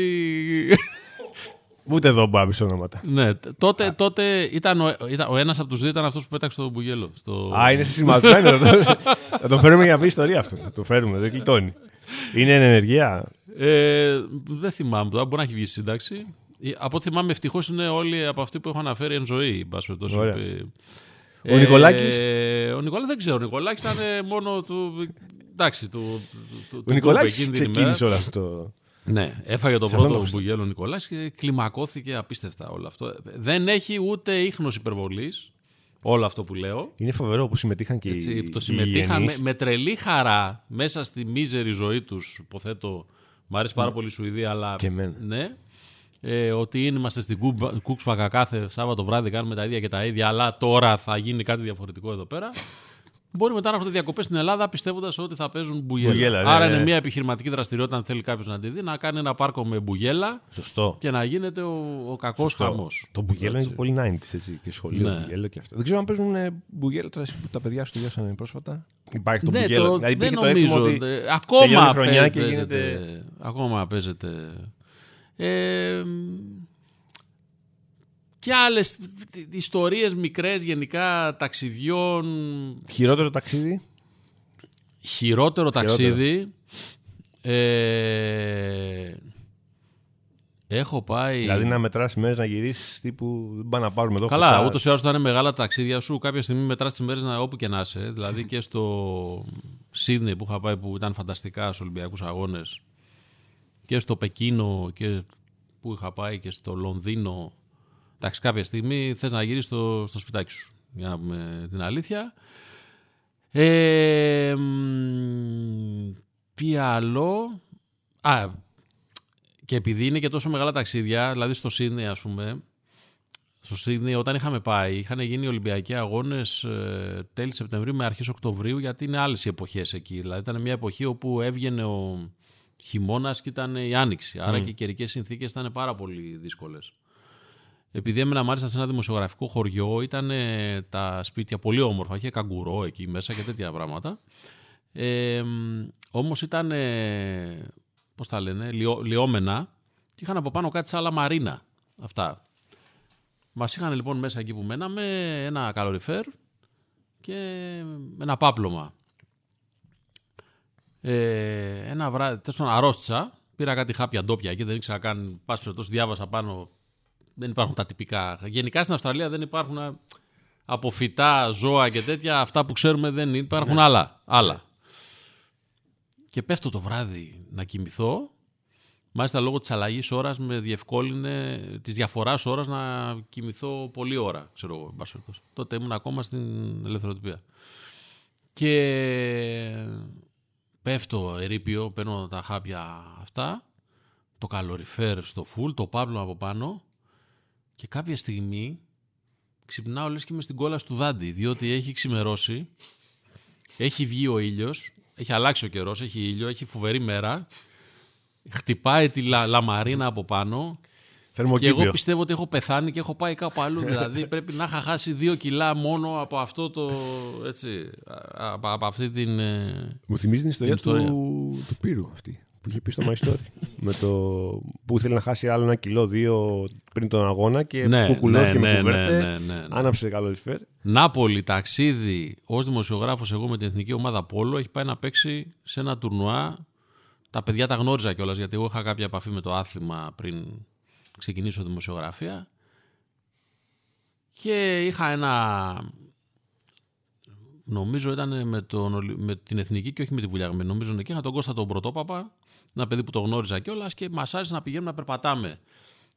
A: Ούτε εδώ μπορεί να ονόματα.
B: Ναι, τότε, τότε ήταν ο, ήταν, ο ένας από τους δύο ήταν αυτός που πέταξε το μπουγέλο. Στο...
A: Α, είναι σημαντικό. να τον φέρουμε για να πει ιστορία αυτό. Να το φέρουμε, δεν κλειτώνει. Είναι εν ενεργεία;
B: Ε, δεν θυμάμαι τώρα, μπορεί να έχει βγει σύνταξη. Ε, από ό,τι θυμάμαι, ευτυχώς είναι όλοι από αυτοί που έχω αναφέρει εν ζωή.
A: Ο ε, Νικολάκης;
B: ο Νικολάκη δεν ξέρω. Ο Νικολάκης ήταν μόνο του. Εντάξει, του. του
A: ο Νικολάκης ξεκίνησε όλο αυτό.
B: Ναι, έφαγε το πρώτο μπουγέλο ο Νικολάκη και κλιμακώθηκε απίστευτα όλο αυτό. Δεν έχει ούτε ίχνος υπερβολής όλο αυτό που λέω.
A: Είναι φοβερό που συμμετείχαν και
B: Έτσι,
A: οι
B: Το συμμετείχαν με, με, τρελή χαρά μέσα στη μίζερη ζωή τους. Υποθέτω, μου αρέσει πάρα πολύ η Σουηδία, αλλά.
A: Και εμένα.
B: Ναι. Ε, ότι είμαστε στην Κούξπακα κάθε Σάββατο βράδυ, κάνουμε τα ίδια και τα ίδια, αλλά τώρα θα γίνει κάτι διαφορετικό εδώ πέρα. Μπορεί μετά να έχουν διακοπές στην Ελλάδα πιστεύοντας ότι θα παίζουν μπουγέλα. μπουγέλα ναι, Άρα ναι. είναι μια επιχειρηματική δραστηριότητα, αν θέλει κάποιος να τη δει, να κάνει ένα πάρκο με μπουγέλα
A: Σωστό.
B: και να γίνεται ο, ο κακός χαμός.
A: Το μπουγέλα είναι πολύ 90 έτσι, και σχολείο ναι. μπουγέλα και αυτά. Δεν ξέρω αν παίζουν ε, μπουγέλα τώρα που τα παιδιά σου τελειώσαν πρόσφατα. Υπάρχει το ναι, μπουγέλα. Το, δηλαδή
B: δεν νομίζω. Ότι ακόμα, χρονιά και γίνεται... ακόμα παίζεται. Ε, και άλλες ιστορίες μικρές γενικά ταξιδιών.
A: Χειρότερο ταξίδι;
B: Χειρότερο ταξίδι. Ε, έχω πάει.
A: Δηλαδή να μετράς μέρες να γυρίσεις τύπου. Δεν πάμε να πάρουμε εδώ
B: Καλά, ούτως ή άλλως όταν είναι μεγάλα ταξίδια σου, κάποια στιγμή μετράς τις μέρες όπου και να είσαι. Δηλαδή και στο Σίδνεϊ που είχα πάει που ήταν φανταστικά στους Ολυμπιακούς Αγώνες. Και στο Πεκίνο και που είχα πάει και στο Λονδίνο Εντάξει, κάποια στιγμή θες να γυρίσεις στο, στο σπιτάκι σου, για να πούμε την αλήθεια. Ε, τι άλλο... Α, και επειδή είναι και τόσο μεγάλα ταξίδια, δηλαδή στο Σίδνεϊ ας πούμε, στο Σίδνεϊ όταν είχαμε πάει, είχαν γίνει οι Ολυμπιακοί Αγώνες ε, τέλη Σεπτεμβρίου με αρχές Οκτωβρίου, γιατί είναι άλλες οι εποχές εκεί. Δηλαδή ήταν μια εποχή όπου έβγαινε ο χειμώνας και ήταν η άνοιξη. Άρα και οι καιρικές συνθήκες ήταν πάρα πολύ δύσκολες επειδή έμενα μάλιστα σε ένα δημοσιογραφικό χωριό, ήταν τα σπίτια πολύ όμορφα, είχε καγκουρό εκεί μέσα και τέτοια πράγματα. Ε, όμως ήταν, ε, πώς τα λένε, λιώ, λιώμενα και είχαν από πάνω κάτι σαν άλλα μαρίνα. Αυτά. Μας είχαν λοιπόν μέσα εκεί που μέναμε ένα καλοριφέρ και ένα πάπλωμα. Ε, ένα βράδυ, τέλος αρρώστησα, πήρα κάτι χάπια ντόπια και δεν ήξερα καν, πάση διάβασα πάνω δεν υπάρχουν τα τυπικά. Γενικά στην Αυστραλία δεν υπάρχουν ε, από φυτά, ζώα και τέτοια. Αυτά που ξέρουμε δεν υπάρχουν ναι. άλλα. άλλα. Και πέφτω το βράδυ να κοιμηθώ. Μάλιστα λόγω της αλλαγής ώρας με διευκόλυνε της διαφοράς ώρας να κοιμηθώ πολλή ώρα. Ξέρω εγώ, Τότε ήμουν ακόμα στην ελευθεροτυπία. Και πέφτω ερείπιο, παίρνω τα χάπια αυτά, το καλοριφέρ στο φουλ, το παύλο από πάνω και κάποια στιγμή ξυπνάω λες και είμαι στην κόλαση του δάντη, διότι έχει ξημερώσει, έχει βγει ο ήλιος, έχει αλλάξει ο καιρός, έχει ήλιο, έχει φοβερή μέρα, χτυπάει τη λα, λαμαρίνα από πάνω και εγώ πιστεύω ότι έχω πεθάνει και έχω πάει κάπου αλλού. δηλαδή πρέπει να είχα χάσει δύο κιλά μόνο από αυτό το. Έτσι, από, από αυτή την. Ε,
A: Μου θυμίζει την ιστορία, Του, του Πύρου αυτή που είχε πει στο My Story. με το... Που ήθελε να χάσει άλλο ένα κιλό, δύο πριν τον αγώνα και ναι, κουκουλώθηκε ναι, με κουβέρτες, ναι, ναι, ναι, Άναψε καλό λιφέρ.
B: Νάπολη, ταξίδι. Ω δημοσιογράφος, εγώ με την εθνική ομάδα Πόλο, έχει πάει να παίξει σε ένα τουρνουά. Τα παιδιά τα γνώριζα κιόλας γιατί εγώ είχα κάποια επαφή με το άθλημα πριν ξεκινήσω δημοσιογραφία. Και είχα ένα νομίζω ήταν με, τον, με την Εθνική και όχι με τη Βουλιαγμένη. Νομίζω εκεί είχα τον Κώστα τον Πρωτόπαπα ένα παιδί που το γνώριζα κιόλας και μας άρεσε να πηγαίνουμε να περπατάμε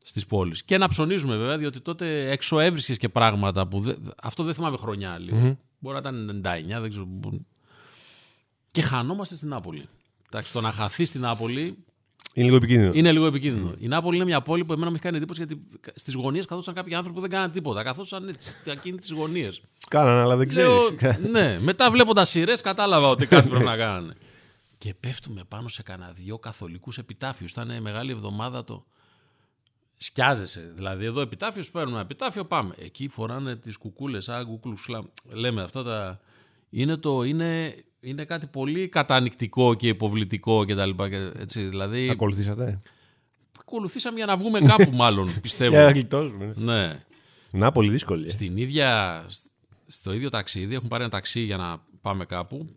B: στις πόλεις. Και να ψωνίζουμε βέβαια, διότι τότε έξω έβρισκε και πράγματα που. Δε... Αυτό δεν θυμάμαι χρονιά λίγο. Μπορεί να ήταν 99, δεν ξέρω. Και χανόμαστε στην Νάπολη. Εντάξει, το να χαθεί στην Νάπολη.
A: Είναι λίγο επικίνδυνο.
B: Είναι λίγο επικίνδυνο. Η Νάπολη είναι μια πόλη που εμένα με έχει κάνει εντύπωση γιατί στις γωνίες καθόσαν κάποιοι άνθρωποι που δεν κάναν τίποτα. Καθόσαν εκείνη τις γωνίες.
A: Κάνανε, αλλά δεν ξέρεις.
B: ναι, μετά βλέποντας σειρές κατάλαβα ότι κάτι πρέπει να κάνανε. Και πέφτουμε πάνω σε κανένα δυο καθολικούς επιτάφιους. Ήταν μεγάλη εβδομάδα το... Σκιάζεσαι. Δηλαδή εδώ επιτάφιος, παίρνουμε ένα επιτάφιο, πάμε. Εκεί φοράνε τις κουκούλες, α, κουκούλους, λέμε αυτά τα... Είναι, το, είναι, είναι κάτι πολύ κατανικτικό και υποβλητικό και τα λοιπά. και Έτσι, δηλαδή,
A: Ακολουθήσατε;
B: ακολουθήσαμε για να βγούμε κάπου μάλλον, πιστεύω.
A: Για να γλιτώσουμε. ναι.
B: ναι.
A: Να, πολύ δύσκολη. ε.
B: Στην ίδια, στο ίδιο ταξίδι, έχουν πάρει ένα ταξί για να πάμε κάπου.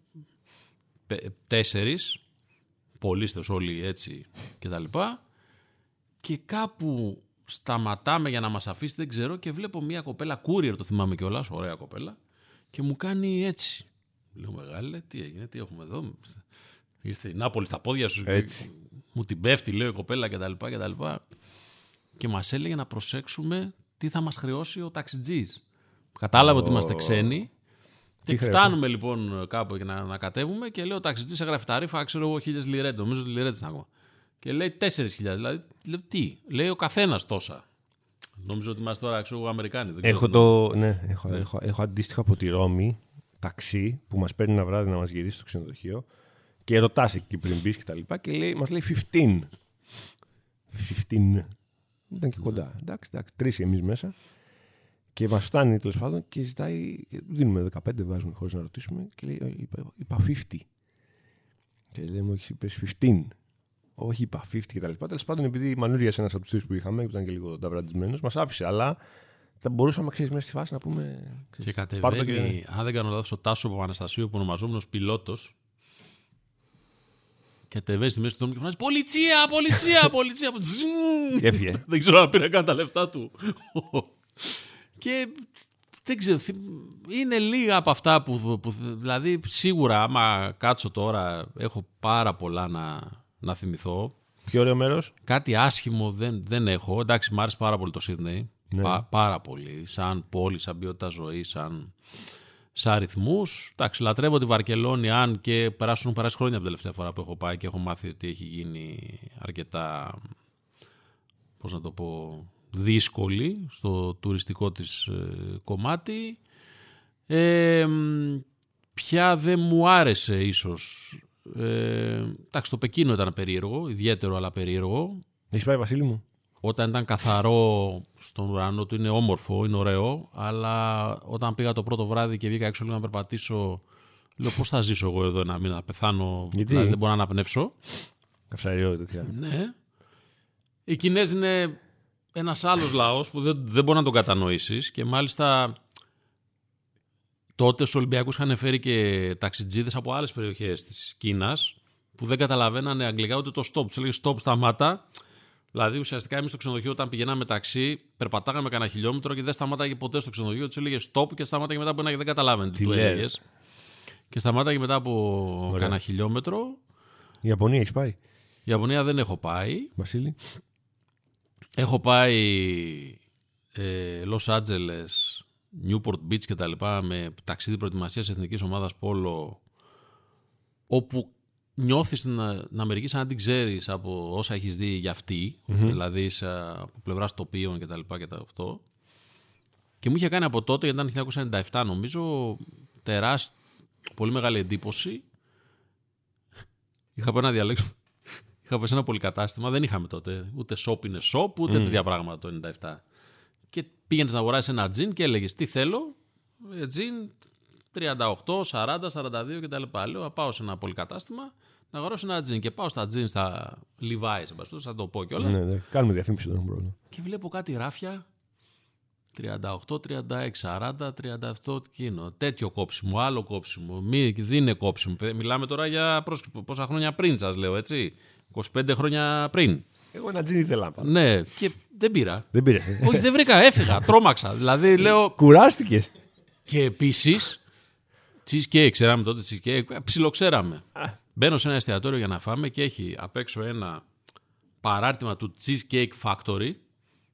B: Πε- Τέσσερις, πολίστες όλοι έτσι και τα λοιπά. Και κάπου σταματάμε για να μας αφήσει, δεν ξέρω, και βλέπω μια κοπέλα, courier το θυμάμαι κιόλας, ωραία κοπέλα, και μου κάνει έτσι. Λέω μεγάλε, τι έγινε, τι έχουμε εδώ. Ήρθε η Νάπολη στα πόδια σου.
A: Έτσι.
B: Μου την πέφτει, λέω η κοπέλα και τα λοιπά και τα λοιπά. Και μας έλεγε να προσέξουμε τι θα μας χρεώσει ο ταξιτζής. Κατάλαβε ότι είμαστε ξένοι. Και
A: χρέωσε;
B: φτάνουμε λοιπόν κάπου για να, να κατέβουμε και λέω ο ταξιτζής έγραφε τα ρήφα, ξέρω εγώ, χίλιες λιρέτ, νομίζω ότι λιρέτ είναι ακόμα. Και λέει 4.000, δηλαδή λέω, τι, λέει ο καθένας τόσα. Νομίζω ότι είμαστε τώρα, ξέρω εγώ, Αμερικάνοι. δεν ξέρω
A: Έχω,
B: τι
A: το, ναι, έχω, έχω, έχω αντίστοιχο από τη Ρώμη ταξί που μας παίρνει ένα βράδυ να μας γυρίσει στο ξενοδοχείο και ρωτάς εκεί πριν μπεις και τα λοιπά και λέει, μας λέει 15. 15. Ήταν και κοντά. Εντάξει, εντάξει, τρεις εμείς μέσα. Και μας φτάνει τέλος πάντων και ζητάει. και Δίνουμε 15, βάζουμε χωρίς να ρωτήσουμε. Και λέει, «Ε, είπα, είπα 50. Και λέει, μου έχει είπες 15. Όχι, είπα 50 και τα λοιπά. Τέλος πάντων, επειδή μανούριασε ένας από τους τρεις που είχαμε, που ήταν και λίγο ταυραντισμένο, μας άφησε. Αλλά θα μπορούσαμε, ξέρεις, μέσα στη φάση να πούμε.
B: Και
A: ξέρεις, πάρ' το
B: κατεβαίνει, αν δεν κάνω λάθος, ο Τάσο Παπαναστασίου που ονομαζόμενος πιλότος και κατεβαίνει στη μέση του δρόμου και φωνάζει «Πολιτσία, πολιτσία, πολιτσία». Ζζζζ.
A: Και έφυγε.
B: δεν ξέρω αν πήρε καν τα λεφτά του. Και δεν ξέρω, θυ- είναι λίγα από αυτά που, που δηλαδή σίγουρα άμα κάτσω τώρα έχω πάρα πολλά να, να θυμηθώ.
A: Πιο ωραίο μέρος;
B: Κάτι άσχημο δεν, δεν έχω. Εντάξει, μου άρεσε πάρα πολύ το Σίδνεϊ.
A: Ναι.
B: Πα- πάρα πολύ. Σαν πόλη, σαν ποιότητα ζωής, σαν, σαν αριθμού. Εντάξει, λατρεύω τη Βαρκελόνη, αν και περάσουν περάσει χρόνια από την τελευταία φορά που έχω πάει και έχω μάθει ότι έχει γίνει αρκετά. Πώς να το πω, δύσκολη στο τουριστικό της ε, κομμάτι. Ε, μ, πια δεν μου άρεσε ίσως. Ε, εντάξει, το Πεκίνο ήταν περίεργο, ιδιαίτερο αλλά περίεργο.
A: Έχεις πάει, Βασίλη μου;
B: Όταν ήταν καθαρό στον ουρανό του είναι όμορφο, είναι ωραίο, αλλά όταν πήγα το πρώτο βράδυ και βγήκα έξω λίγο να περπατήσω, λέω πώς θα ζήσω εγώ εδώ ένα μήνα, να πεθάνω,
A: Γιατί;
B: δηλαδή δεν μπορώ να αναπνεύσω.
A: Καυσαριό τέτοια.
B: Ναι. Οι Κινέζοι είναι ένας άλλος λαός που δεν, δεν μπορεί να τον κατανοήσεις και μάλιστα τότε στους Ολυμπιακούς είχαν φέρει και ταξιτζίδες από άλλες περιοχές της Κίνας που δεν καταλαβαίνανε αγγλικά ούτε το stop. Τους έλεγες stop, σταμάτα. Δηλαδή ουσιαστικά εμείς στο ξενοδοχείο όταν πηγαίναμε ταξί περπατάγαμε κανένα χιλιόμετρο και δεν σταμάταγε ποτέ στο ξενοδοχείο. Τους έλεγες stop και σταμάταγε μετά από ένα και δεν καταλάβαινε τι
A: Τι
B: του
A: λες.
B: έλεγες. Και σταμάταγε μετά από
A: Ωραία.
B: κανένα χιλιόμετρο.
A: Η Ιαπωνία έχει πάει;
B: Η Ιαπωνία δεν έχω πάει.
A: Βασίλη.
B: Έχω πάει ε, Los Angeles, Newport Beach και τα λοιπά με ταξίδι προετοιμασίας εθνικής ομάδας πόλο όπου νιώθεις την, την Αμερική σαν να την ξέρεις από όσα έχεις δει για αυτή, δηλαδή σε, από πλευράς τοπίων και τα λοιπά και τα αυτό. Και μου είχε κάνει από τότε, γιατί ήταν 1997 νομίζω, τεράστια, πολύ μεγάλη εντύπωση. Είχα πάει να διαλέξω Είχα πάει σε ένα πολυκατάστημα, δεν είχαμε τότε ούτε shop είναι shop, ούτε τέτοια πράγματα το 97. Και πήγαινες να αγοράσεις ένα τζιν και έλεγες τι θέλω, ε, τζιν 38, 40, 42 κτλ. Λέω να πάω σε ένα πολυκατάστημα να αγοράσω ένα τζιν. Και πάω στα τζιν, στα Levi's, εν πάση περιπτώσει, θα το πω κιόλας.
A: Ναι, ναι. Κάνουμε διαφήμιση, δεν έχουμε πρόβλημα.
B: Και βλέπω κάτι ράφια 38, 36, 40, 37 εκείνο. Τέτοιο κόψιμο, άλλο κόψιμο. Μη, δεν είναι κόψιμο. Παιδιά, Μιλάμε τώρα για προς- πόσα χρόνια πριν, σας λέω έτσι. 25 χρόνια πριν.
A: Εγώ ένα τζιν ήθελα να πάρω.
B: Ναι, και δεν πήρα.
A: Δεν πήρες.
B: Όχι, δεν βρήκα, έφυγα, τρόμαξα. Δηλαδή λέω.
A: Κουράστηκες.
B: Και επίσης. Cheesecake, ξέραμε τότε cheesecake. Ψιλοξέραμε. Μπαίνω σε ένα εστιατόριο για να φάμε και έχει απ' έξω ένα παράρτημα του Cheesecake Factory,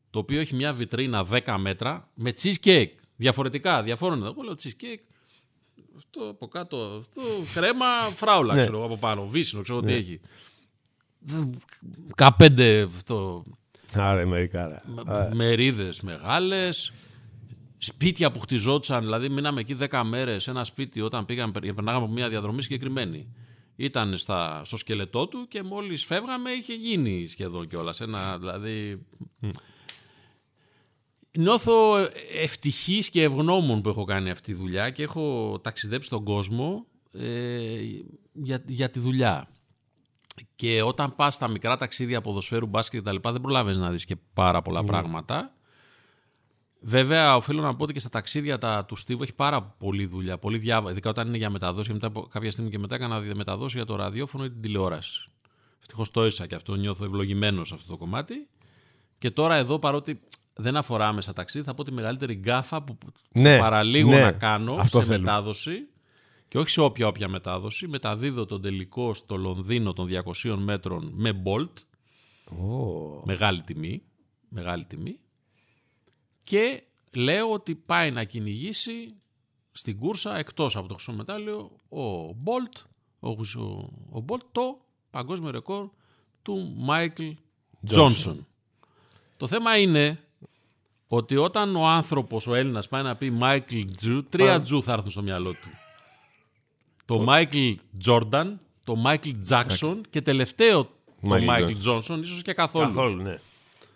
B: το οποίο έχει μια βιτρίνα 10 μέτρα με cheesecake. Διαφορετικά, διαφόρων. Εγώ λέω cheesecake. Αυτό από κάτω, αυτό κρέμα φράουλα,
A: Ναι.
B: ξέρω εγώ από πάνω. Βύσινο, ξέρω τι έχει. 15 αυτό,
A: Άρα, Αμερικάρα.
B: μερίδες μεγάλες, σπίτια που χτιζόντουσαν, δηλαδή μείναμε εκεί 10 μέρες σε ένα σπίτι όταν πήγαμε, περνάγαμε από μια διαδρομή συγκεκριμένη. ήταν στα, στο σκελετό του και μόλις φεύγαμε είχε γίνει σχεδόν κιόλας. Ένα, δηλαδή... Νιώθω ευτυχής και ευγνώμων που έχω κάνει αυτή τη δουλειά και έχω ταξιδέψει τον κόσμο ε, για, για τη δουλειά. Και όταν πας στα μικρά ταξίδια ποδοσφαίρου, μπάσκετ και τα λοιπά, δεν προλάβεις να δεις και πάρα πολλά πράγματα. Βέβαια, οφείλω να πω ότι και στα ταξίδια τα, του Στίβου έχει πάρα πολλή δουλειά. Πολύ διάβα, ειδικά όταν είναι για μεταδόση. Και μετά, κάποια στιγμή και μετά έκανα μεταδόση για το ραδιόφωνο ή την τηλεόραση. Ευτυχώς το έζησα και αυτό. Νιώθω ευλογημένο σε αυτό το κομμάτι. Και τώρα εδώ, παρότι δεν αφορά μέσα ταξίδι, θα πω τη μεγαλύτερη γκάφα που
A: Ναι,
B: παραλίγο
A: ναι.
B: να κάνω
A: Αυτό
B: σε
A: θέλουμε.
B: μετάδοση. Και όχι σε όποια όποια μετάδοση. Μεταδίδω τον τελικό στο Λονδίνο των 200 μέτρων με Bolt.
A: Ω.
B: Μεγάλη τιμή. Μεγάλη τιμή. Και λέω ότι πάει να κυνηγήσει στην κούρσα εκτός από το χρυσό μετάλλιο ο Bolt, ο, ο, ο Bolt το παγκόσμιο ρεκόρ του Μάικλ Τζόνσον. Το θέμα είναι ότι όταν ο άνθρωπος, ο Έλληνας πάει να πει Μάικλ Τζου, τρία Τζου θα έρθουν στο μυαλό του. Το Μάικλ Τζόρνταν, το Μάικλ Τζάκσον και τελευταίο το
A: Μάικλ
B: Μάικλ
A: Τζόνσον.
B: Τζόνσον, ίσως και καθόλου.
A: Καθόλου, ναι.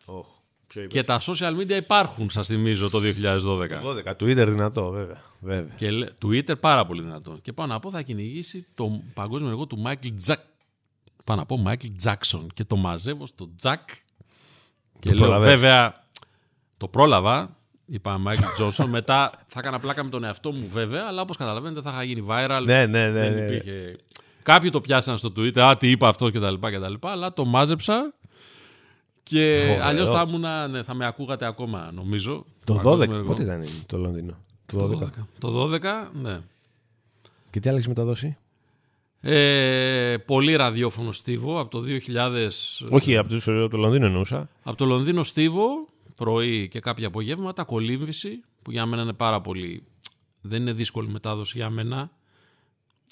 A: Όχ. Ποιο είπες.
B: Και τα social media υπάρχουν, σας θυμίζω, το 2012.
A: 12. Twitter δυνατό, βέβαια. βέβαια.
B: Και λέ- Twitter πάρα πολύ δυνατό. Και πάω να πω θα κυνηγήσει το παγκόσμιο ρεκόρ του Michael Jack. Πάω να πω Michael Jackson. Και το μαζεύω στο Jack. Και λέω
A: προλαβες.
B: βέβαια το πρόλαβα. Είπα Michael Johnson. Μετά θα έκανα πλάκα με τον εαυτό μου βέβαια. Αλλά όπως καταλαβαίνετε θα είχα γίνει viral.
A: Ναι, ναι, ναι.
B: Δεν
A: ναι.
B: υπήρχε... Κάποιοι το πιάσαν στο Twitter. Α, τι είπα αυτό κτλ. κτλ. Αλλά το μάζεψα. Και
A: Φοβερό.
B: αλλιώς θα, ήμουνα- ναι, θα με ακούγατε ακόμα νομίζω.
A: Το
B: Παγκόσμιο
A: 12.
B: ρεκόρ.
A: Πότε ήταν το Λονδίνο; Το 12.
B: Το 12, ναι.
A: Και τι άλλαξε μεταδόση;
B: Ε, πολύ ραδιόφωνο στίβο από το 2000.
A: Όχι, από το, από το Λονδίνο εννοούσα.
B: Από το Λονδίνο στίβο, πρωί και κάποια απογεύματα, κολύμβηση, που για μένα είναι πάρα πολύ. Δεν είναι δύσκολη μετάδοση για μένα.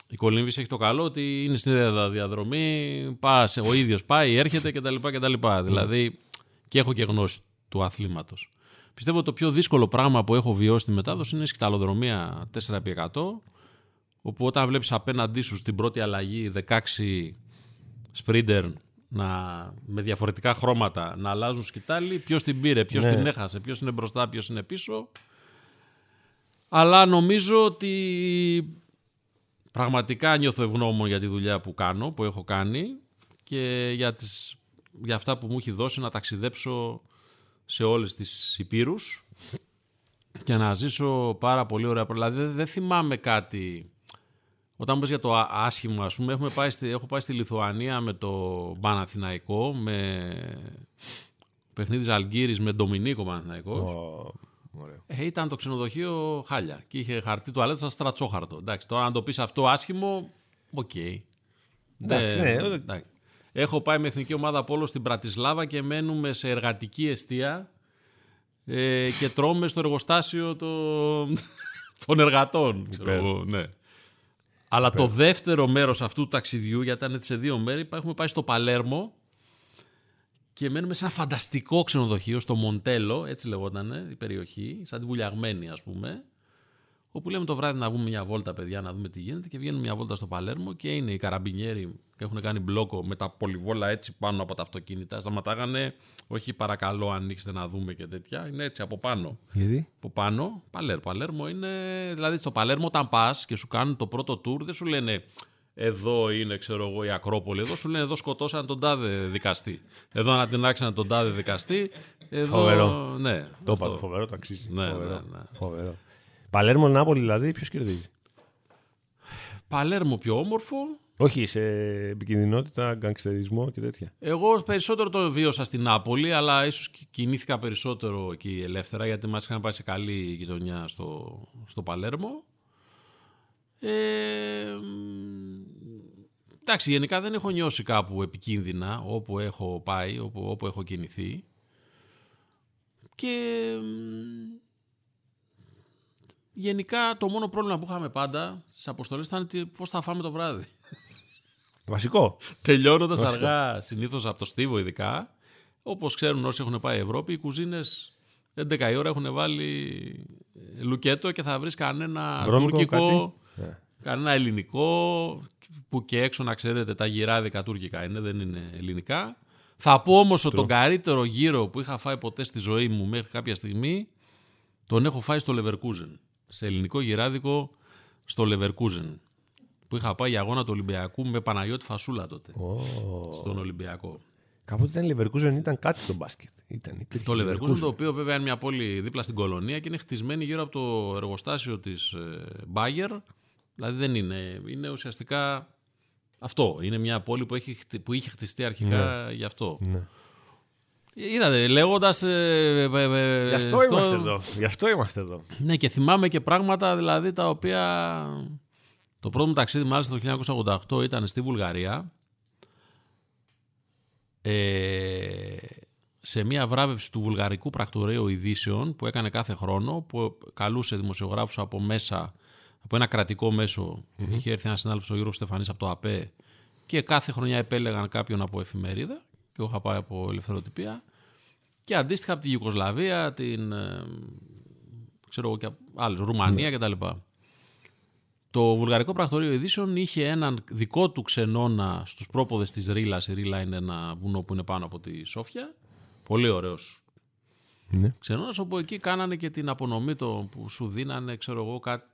B: Η κολύμβηση έχει το καλό ότι είναι στην ίδια διαδρομή, πας, ο ίδιος πάει, έρχεται κτλ. κτλ. Δηλαδή και έχω και γνώση του αθλήματος. Πιστεύω ότι το πιο δύσκολο πράγμα που έχω βιώσει στη μετάδοση είναι η σκηταλοδρομία 4x100, όπου όταν βλέπεις απέναντί σου στην πρώτη αλλαγή 16 σπρίντερ να, με διαφορετικά χρώματα να αλλάζουν σκητάλη, ποιος την πήρε, ποιος
A: Ναι.
B: την έχασε, ποιος είναι μπροστά, ποιος είναι πίσω. Αλλά νομίζω ότι πραγματικά νιώθω ευγνώμων για τη δουλειά που κάνω, που έχω κάνει και για, τις, για αυτά που μου έχει δώσει να ταξιδέψω σε όλες τις υπήρους και να ζήσω πάρα πολύ ωραία. Δηλαδή δεν, δεν θυμάμαι κάτι... Όταν μου πες για το α- άσχημο, ας πούμε, έχουμε πάει στη, έχω πάει στη Λιθουανία με το Παναθηναϊκό, με παιχνίδι Ζαλγκίρις με Ντομινίκ ο Παναθηναϊκός.
A: Ω, ωραίο.
B: Ε, ήταν το ξενοδοχείο χάλια και είχε χαρτί τουαλέτα στρατσόχαρτο. Εντάξει, τώρα αν το πεις αυτό άσχημο, οκ.
A: Εντάξει,
B: Δεν-
A: ναι, ούτε-
B: εντάξει. Έχω πάει με εθνική ομάδα Πόλο στην Μπρατισλάβα και μένουμε σε εργατική εστία ε, και τρώμε στο εργοστάσιο το- των εργατών. ξέρω
A: Υπέρ.
B: εγώ, ναι. Αλλά το δεύτερο μέρος αυτού του ταξιδιού, γιατί ήταν σε δύο μέρη, έχουμε πάει στο Παλέρμο και μένουμε σε ένα φανταστικό ξενοδοχείο στο Μοντέλο, έτσι λεγόταν η περιοχή, σαν τη βουλιαγμένη ας πούμε, όπου λέμε το βράδυ να βγούμε μια βόλτα παιδιά να δούμε τι γίνεται και βγαίνουμε μια βόλτα στο Παλέρμο και είναι οι καραμπινιέροι και έχουν κάνει μπλόκο με τα πολυβόλα έτσι πάνω από τα αυτοκίνητα. Σταματάγανε, όχι παρακαλώ ανοίξτε να δούμε και τέτοια, είναι έτσι από πάνω.
A: Γιατί;
B: Από πάνω, Παλέρμο. Παλέρμο είναι, δηλαδή στο Παλέρμο όταν πας και σου κάνουν το πρώτο tour, δεν σου λένε εδώ είναι ξέρω εγώ η Ακρόπολη, εδώ σου λένε εδώ σκοτώσαν τον τάδε δικαστή. Εδώ ανατινάξαν τον τάδε δικαστή. Εδώ,
A: Φοβερό.
B: Ναι,
A: Το
B: αυτό.
A: είπα, το φοβερό, το αξίζει.
B: Ναι,
A: φοβερό.
B: ναι, ναι.
A: φοβερό. Παλέρμο Νάπολη δηλαδή, ποιος κερδίζει;
B: Παλέρμο πιο όμορφο.
A: Όχι, σε επικινδυνότητα, γκανγκστερισμό και τέτοια.
B: Εγώ περισσότερο το βίωσα στην Νάπολη, αλλά ίσως κι- κινήθηκα περισσότερο εκεί ελεύθερα, γιατί μας είχαν πάει σε καλή γειτονιά στο, στο Παλέρμο. Ε, μ, εντάξει, γενικά δεν έχω νιώσει κάπου επικίνδυνα όπου έχω πάει, όπου, όπου έχω κινηθεί. Και μ, γενικά το μόνο πρόβλημα που είχαμε πάντα στις αποστολές ήταν τι- πώς θα φάμε το βράδυ.
A: Βασικό.
B: Τελειώνοντας
A: Βασικό.
B: αργά, συνήθως από το Στίβο ειδικά, όπως ξέρουν όσοι έχουν πάει Ευρώπη, οι κουζίνες 11 η ώρα έχουν βάλει ε, λουκέτο και θα βρεις κανένα
A: Βρώμικο,
B: τουρκικό.
A: κάτι; Ναι.
B: Κανένα ελληνικό που και έξω να ξέρετε τα γυράδικα τουρκικά είναι, δεν είναι ελληνικά. Θα πω όμως ότι τον καλύτερο γύρο που είχα φάει ποτέ στη ζωή μου μέχρι κάποια στιγμή τον έχω φάει στο Leverkusen. Σε ελληνικό γυράδικο στο Leverkusen. Που είχα πάει για αγώνα του Ολυμπιακού με Παναγιώτη Φασούλα τότε. Στον Ολυμπιακό.
A: Κάποτε ήταν Leverkusen, ήταν κάτι στο μπάσκετ. Ήταν, υπήρχε
B: Το Leverkusen, το οποίο βέβαια είναι μια πόλη δίπλα στην κολονία και είναι χτισμένη γύρω από το εργοστάσιο της ε, Bayer. Δηλαδή δεν είναι, είναι ουσιαστικά αυτό. Είναι μια πόλη που, έχει, χτι- που είχε χτιστεί αρχικά γι' αυτό.
A: Ναι.
B: Είδατε, λέγοντας. Ε, ε, ε,
A: Γι' αυτό
B: στο-
A: είμαστε εδώ. Γι' αυτό είμαστε εδώ.
B: Ναι, και θυμάμαι και πράγματα δηλαδή τα οποία. Το πρώτο μου ταξίδι μάλιστα το 1988 ήταν στη Βουλγαρία. Ε, σε μια βράβευση του Βουλγαρικού Πρακτορείου Ειδήσεων που έκανε κάθε χρόνο, που καλούσε δημοσιογράφους από μέσα, από ένα κρατικό μέσο. Είχε έρθει ένας συνάδελφος ο Γιώργος Στεφανής από το ΑΠΕ και κάθε χρονιά επέλεγαν κάποιον από εφημερίδα και εγώ είχα πάει από ελευθεροτυπία και αντίστοιχα από τη Ιουκοσλαβία, την ε, ξέρω εγώ και άλλες, Ρουμανία κτλ. Το Βουλγαρικό Πρακτορείο Ειδήσεων είχε έναν δικό του ξενώνα στους πρόποδες της Ρίλας. Η Ρίλα είναι ένα βουνό που είναι πάνω από τη Σόφια. Πολύ ωραίος
A: Ναι.
B: ξενώνας, όπου εκεί κάνανε και την απονομή το, που σου δίνανε, ξέρω εγώ, κάτι,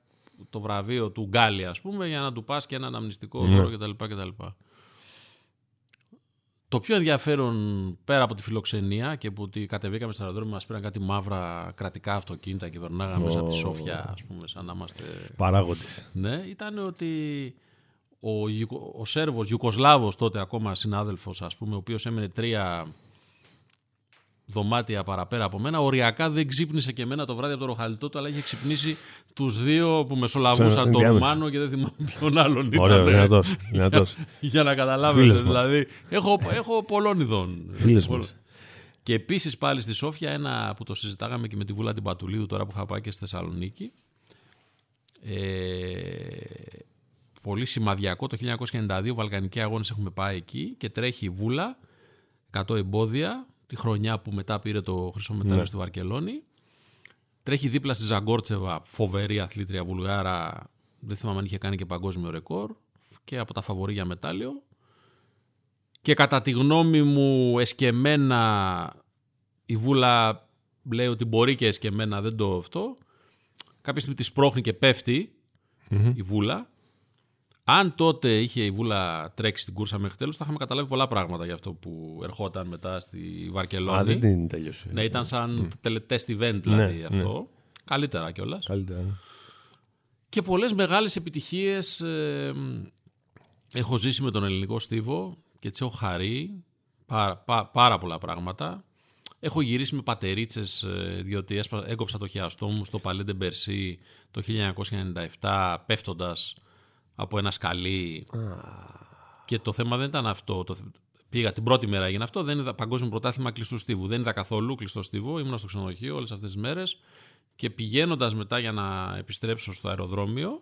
B: το βραβείο του Γκάλι, ας πούμε, για να του πας και έναν αμνηστικό δώρο κτλ. κτλ. Το πιο ενδιαφέρον πέρα από τη φιλοξενία και που ότι κατεβήκαμε στο αεροδρόμιο μας πήραν κάτι μαύρα κρατικά αυτοκίνητα και περνάγαμε μέσα από τη Σόφια, ας πούμε, σαν να είμαστε
A: Παράγοντες.
B: ναι, ήταν ότι ο, Ιουκο- ο Σέρβος, Ιουκοσλάβος τότε ακόμα συνάδελφος ας πούμε, ο οποίος έμενε τρία δωμάτια παραπέρα από μένα, οριακά δεν ξύπνησε και εμένα το βράδυ από το ροχαλιτό του, αλλά είχε ξυπνήσει τους δύο που μεσολαβούσαν
A: Σαν
B: τον
A: ενδιάμεση.
B: Ρουμάνο και δεν θυμάμαι ποιον άλλον ήταν.
A: Ωραίο,
B: ε,
A: δυνατός. δυνατός.
B: για να καταλάβετε.
A: Φίλος μας.
B: δηλαδή, έχω, έχω πολλών ειδών.
A: Φίλες
B: Πολλ-
A: μας.
B: Και επίσης πάλι στη Σόφια, ένα που το συζητάγαμε και με τη Βούλα την Πατουλίδου τώρα που είχα πάει και στη Θεσσαλονίκη. Ε, πολύ σημαδιακό το 1992 Βαλκανικοί αγώνες έχουμε πάει εκεί και τρέχει η Βούλα 100 εμπόδια τη χρονιά που μετά πήρε το χρυσό μετάλλιο στη Βαρκελόνη. Τρέχει δίπλα στη Ζαγκόρτσεβα φοβερή αθλήτρια Βουλγάρα δεν θυμάμαι αν είχε κάνει και παγκόσμιο ρεκόρ και από τα φαβορή για μετάλλιο. Και κατά τη γνώμη μου εσκεμένα η Βούλα λέει ότι μπορεί και εσκεμένα δεν το αυτό. Κάποια στιγμή τη σπρώχνει και πεφτει η Βούλα αν τότε είχε η Βούλα τρέξει την κούρσα μέχρι τέλους θα είχαμε καταλάβει πολλά πράγματα για αυτό που ερχόταν μετά στη Βαρκελόνη
A: Α, δεν την τέλειωσε.
B: ναι, ήταν σαν τελετest event δηλαδή
A: Ναι,
B: αυτό. Καλύτερα κιόλας.
A: Καλύτερα. ναι.
B: Και πολλές μεγάλες επιτυχίες ε, έχω ζήσει με τον ελληνικό στίβο και έτσι έχω χαρεί πάρα, πά- πάρα πολλά πράγματα. Έχω γυρίσει με πατερίτσες ε, διότι έσπα- έκοψα το χιαστό μου στο Παλέντε Μπερσί το 1997 πέφτοντας από ένα σκαλί και το θέμα δεν ήταν αυτό. Το, θε- πήγα την πρώτη μέρα έγινε αυτό. Δεν είδα παγκόσμιο πρωτάθλημα κλειστού στίβου. Δεν είδα καθόλου κλειστό στίβο. Ήμουν στο ξενοδοχείο όλες αυτές τις μέρες. Και πηγαίνοντας μετά για να επιστρέψω στο αεροδρόμιο,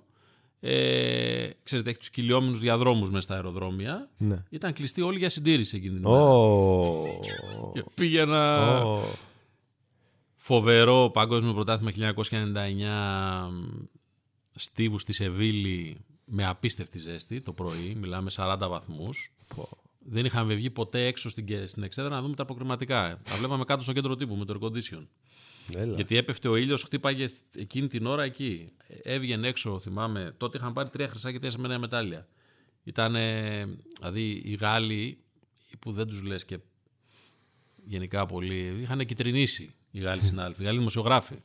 B: ε, ξέρετε, έχει τους κυλιόμενους διαδρόμους μέσα στα αεροδρόμια.
A: Ναι.
B: Ήταν κλειστοί όλοι για συντήρηση εκείνη την ημέρα.
A: Ω.
B: Και πήγαινα
A: Ω.
B: φοβερό παγκόσμιο πρωτάθλημα 1999 στίβους στη Σεβίλη με απίστευτη ζέστη το πρωί. Μιλάμε 40 βαθμούς. Δεν είχαμε βγει ποτέ έξω στην, κε- στην εξέδρα να δούμε τα αποκριματικά. Τα βλέπαμε κάτω στο κέντρο τύπου με το air condition.
A: Έλα.
B: Γιατί έπεφτε ο ήλιος, χτύπαγε εκείνη την ώρα εκεί. Έβγαινε έξω, θυμάμαι. Τότε είχαν πάρει τρία χρυσά και τέσσερα με νέα μετάλλια. Ήταν, δηλαδή, οι Γάλλοι που δεν τους λες και γενικά πολύ, είχαν κυτρινήσει οι Γάλλοι συνάδελφοι, οι Γάλλοι δημοσιογράφοι.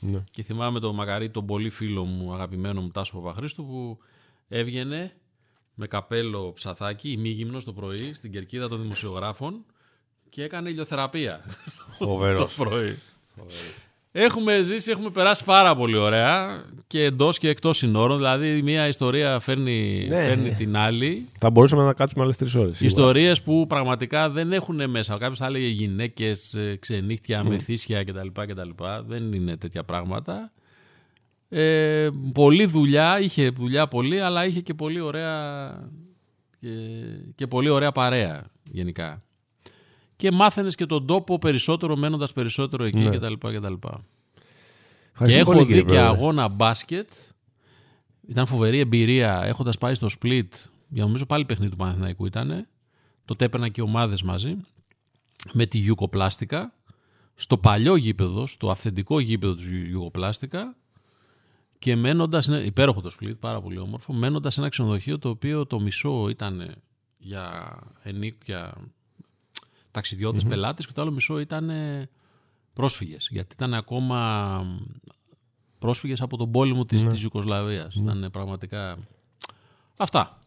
A: Ναι.
B: Και θυμάμαι τον Μακαρί, τον πολύ φίλο μου, αγαπημένο μου Τάσο Παπαχρήστου, που έβγαινε με καπέλο ψαθάκι, ημίγυμνο το πρωί, στην κερκίδα των δημοσιογράφων και έκανε ηλιοθεραπεία
A: Φοβερός.
B: το πρωί. Έχουμε ζήσει, έχουμε περάσει πάρα πολύ ωραία και εντός και εκτός συνόρων. Δηλαδή, μία ιστορία φέρνει,
A: Ναι.
B: φέρνει την άλλη.
A: Θα μπορούσαμε να κάτσουμε άλλες τρεις ώρες.
B: Ιστορίες που πραγματικά δεν έχουν μέσα. Κάποιος θα έλεγε γυναίκες, ξενύχτια, μεθύσια κτλ, κτλ. Δεν είναι τέτοια πράγματα. Ε, πολλή δουλειά, είχε δουλειά πολύ, αλλά είχε και πολύ ωραία και, και πολύ ωραία παρέα γενικά. Και μάθαινες και τον τόπο περισσότερο, μένοντας περισσότερο εκεί
A: Ναι.
B: κτλ. κτλ. Και
A: Ευχαριστούμε
B: έχω
A: πολύ,
B: δει
A: κύριε
B: και
A: Πρόεδρε.
B: αγώνα μπάσκετ ήταν φοβερή εμπειρία έχοντας πάει στο Split για νομίζω πάλι παιχνίδι του Παναθηναϊκού ήταν. Τότε έπαιρνα και ομάδες μαζί με τη Γιουκοπλάστικα στο παλιό γήπεδο, στο αυθεντικό γήπεδο του Γιουγκοπλάστικα και μένοντας. υπέροχο το σπλίτ, πάρα πολύ όμορφο, μένοντας σε ένα ξενοδοχείο το οποίο το μισό ήταν για ενίκια ταξιδιώτες πελάτες και το άλλο μισό ήταν πρόσφυγες γιατί ήταν ακόμα πρόσφυγες από τον πόλεμο της, ναι. της Ιουκοσλαβίας ναι. ήταν πραγματικά αυτά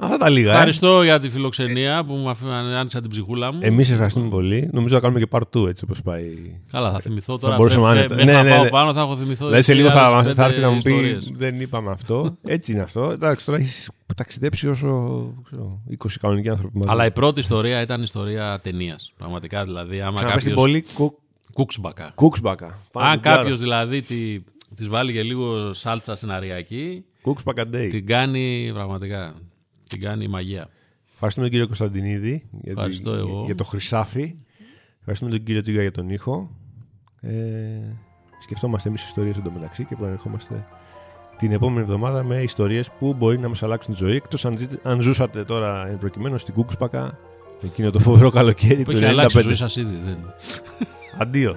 A: Αυτά τα λίγα.
B: Ε. Ευχαριστώ για τη φιλοξενία που μου άνοιξα την ψυχούλα μου.
A: Εμείς ευχαριστούμε πολύ. Νομίζω θα κάνουμε και part 2 έτσι όπως πάει.
B: Καλά, θα θυμηθώ τώρα. Θα μπορούσαμε να ναι, ναι, ναι, πάω πάνω, θα έχω θυμηθώ.
A: Δηλαδή σε λίγο θα, θα έρθει να μου πει δεν είπαμε αυτό. Έτσι είναι αυτό. Εντάξει, τώρα έχεις ταξιδέψει όσο ξέρω, 20 κανονικοί άνθρωποι
B: μαζί. Αλλά η πρώτη ιστορία ήταν ιστορία ταινίας. Πραγματικά δηλαδή. Άμα κάποιος...
A: στην πολύ
B: Κούξμπακα.
A: Κούξμπακα.
B: Αν κάποιος δηλαδή της, βάλει και λίγο σάλτσα σεναριακή.
A: Κούξμπακα Day.
B: Την κάνει πραγματικά. Την κάνει η μαγεία.
A: Ευχαριστούμε τον κύριο Κωνσταντινίδη
B: για, Ευχαριστώ εγώ.
A: για το χρυσάφι. Ευχαριστούμε τον κύριο Τζίγα για τον ήχο. Ε, σκεφτόμαστε εμείς ιστορίες εντωμεταξύ και προερχόμαστε την επόμενη εβδομάδα με ιστορίες που μπορεί να μας αλλάξουν τη ζωή. Εκτός αν, αν ζούσατε τώρα εν προκειμένου στην Κούκουσπακα εκείνο το φοβερό καλοκαίρι
B: που του 1995. Έχει αλλάξει η ζωή σας ήδη. Δεν.
A: Αντίο.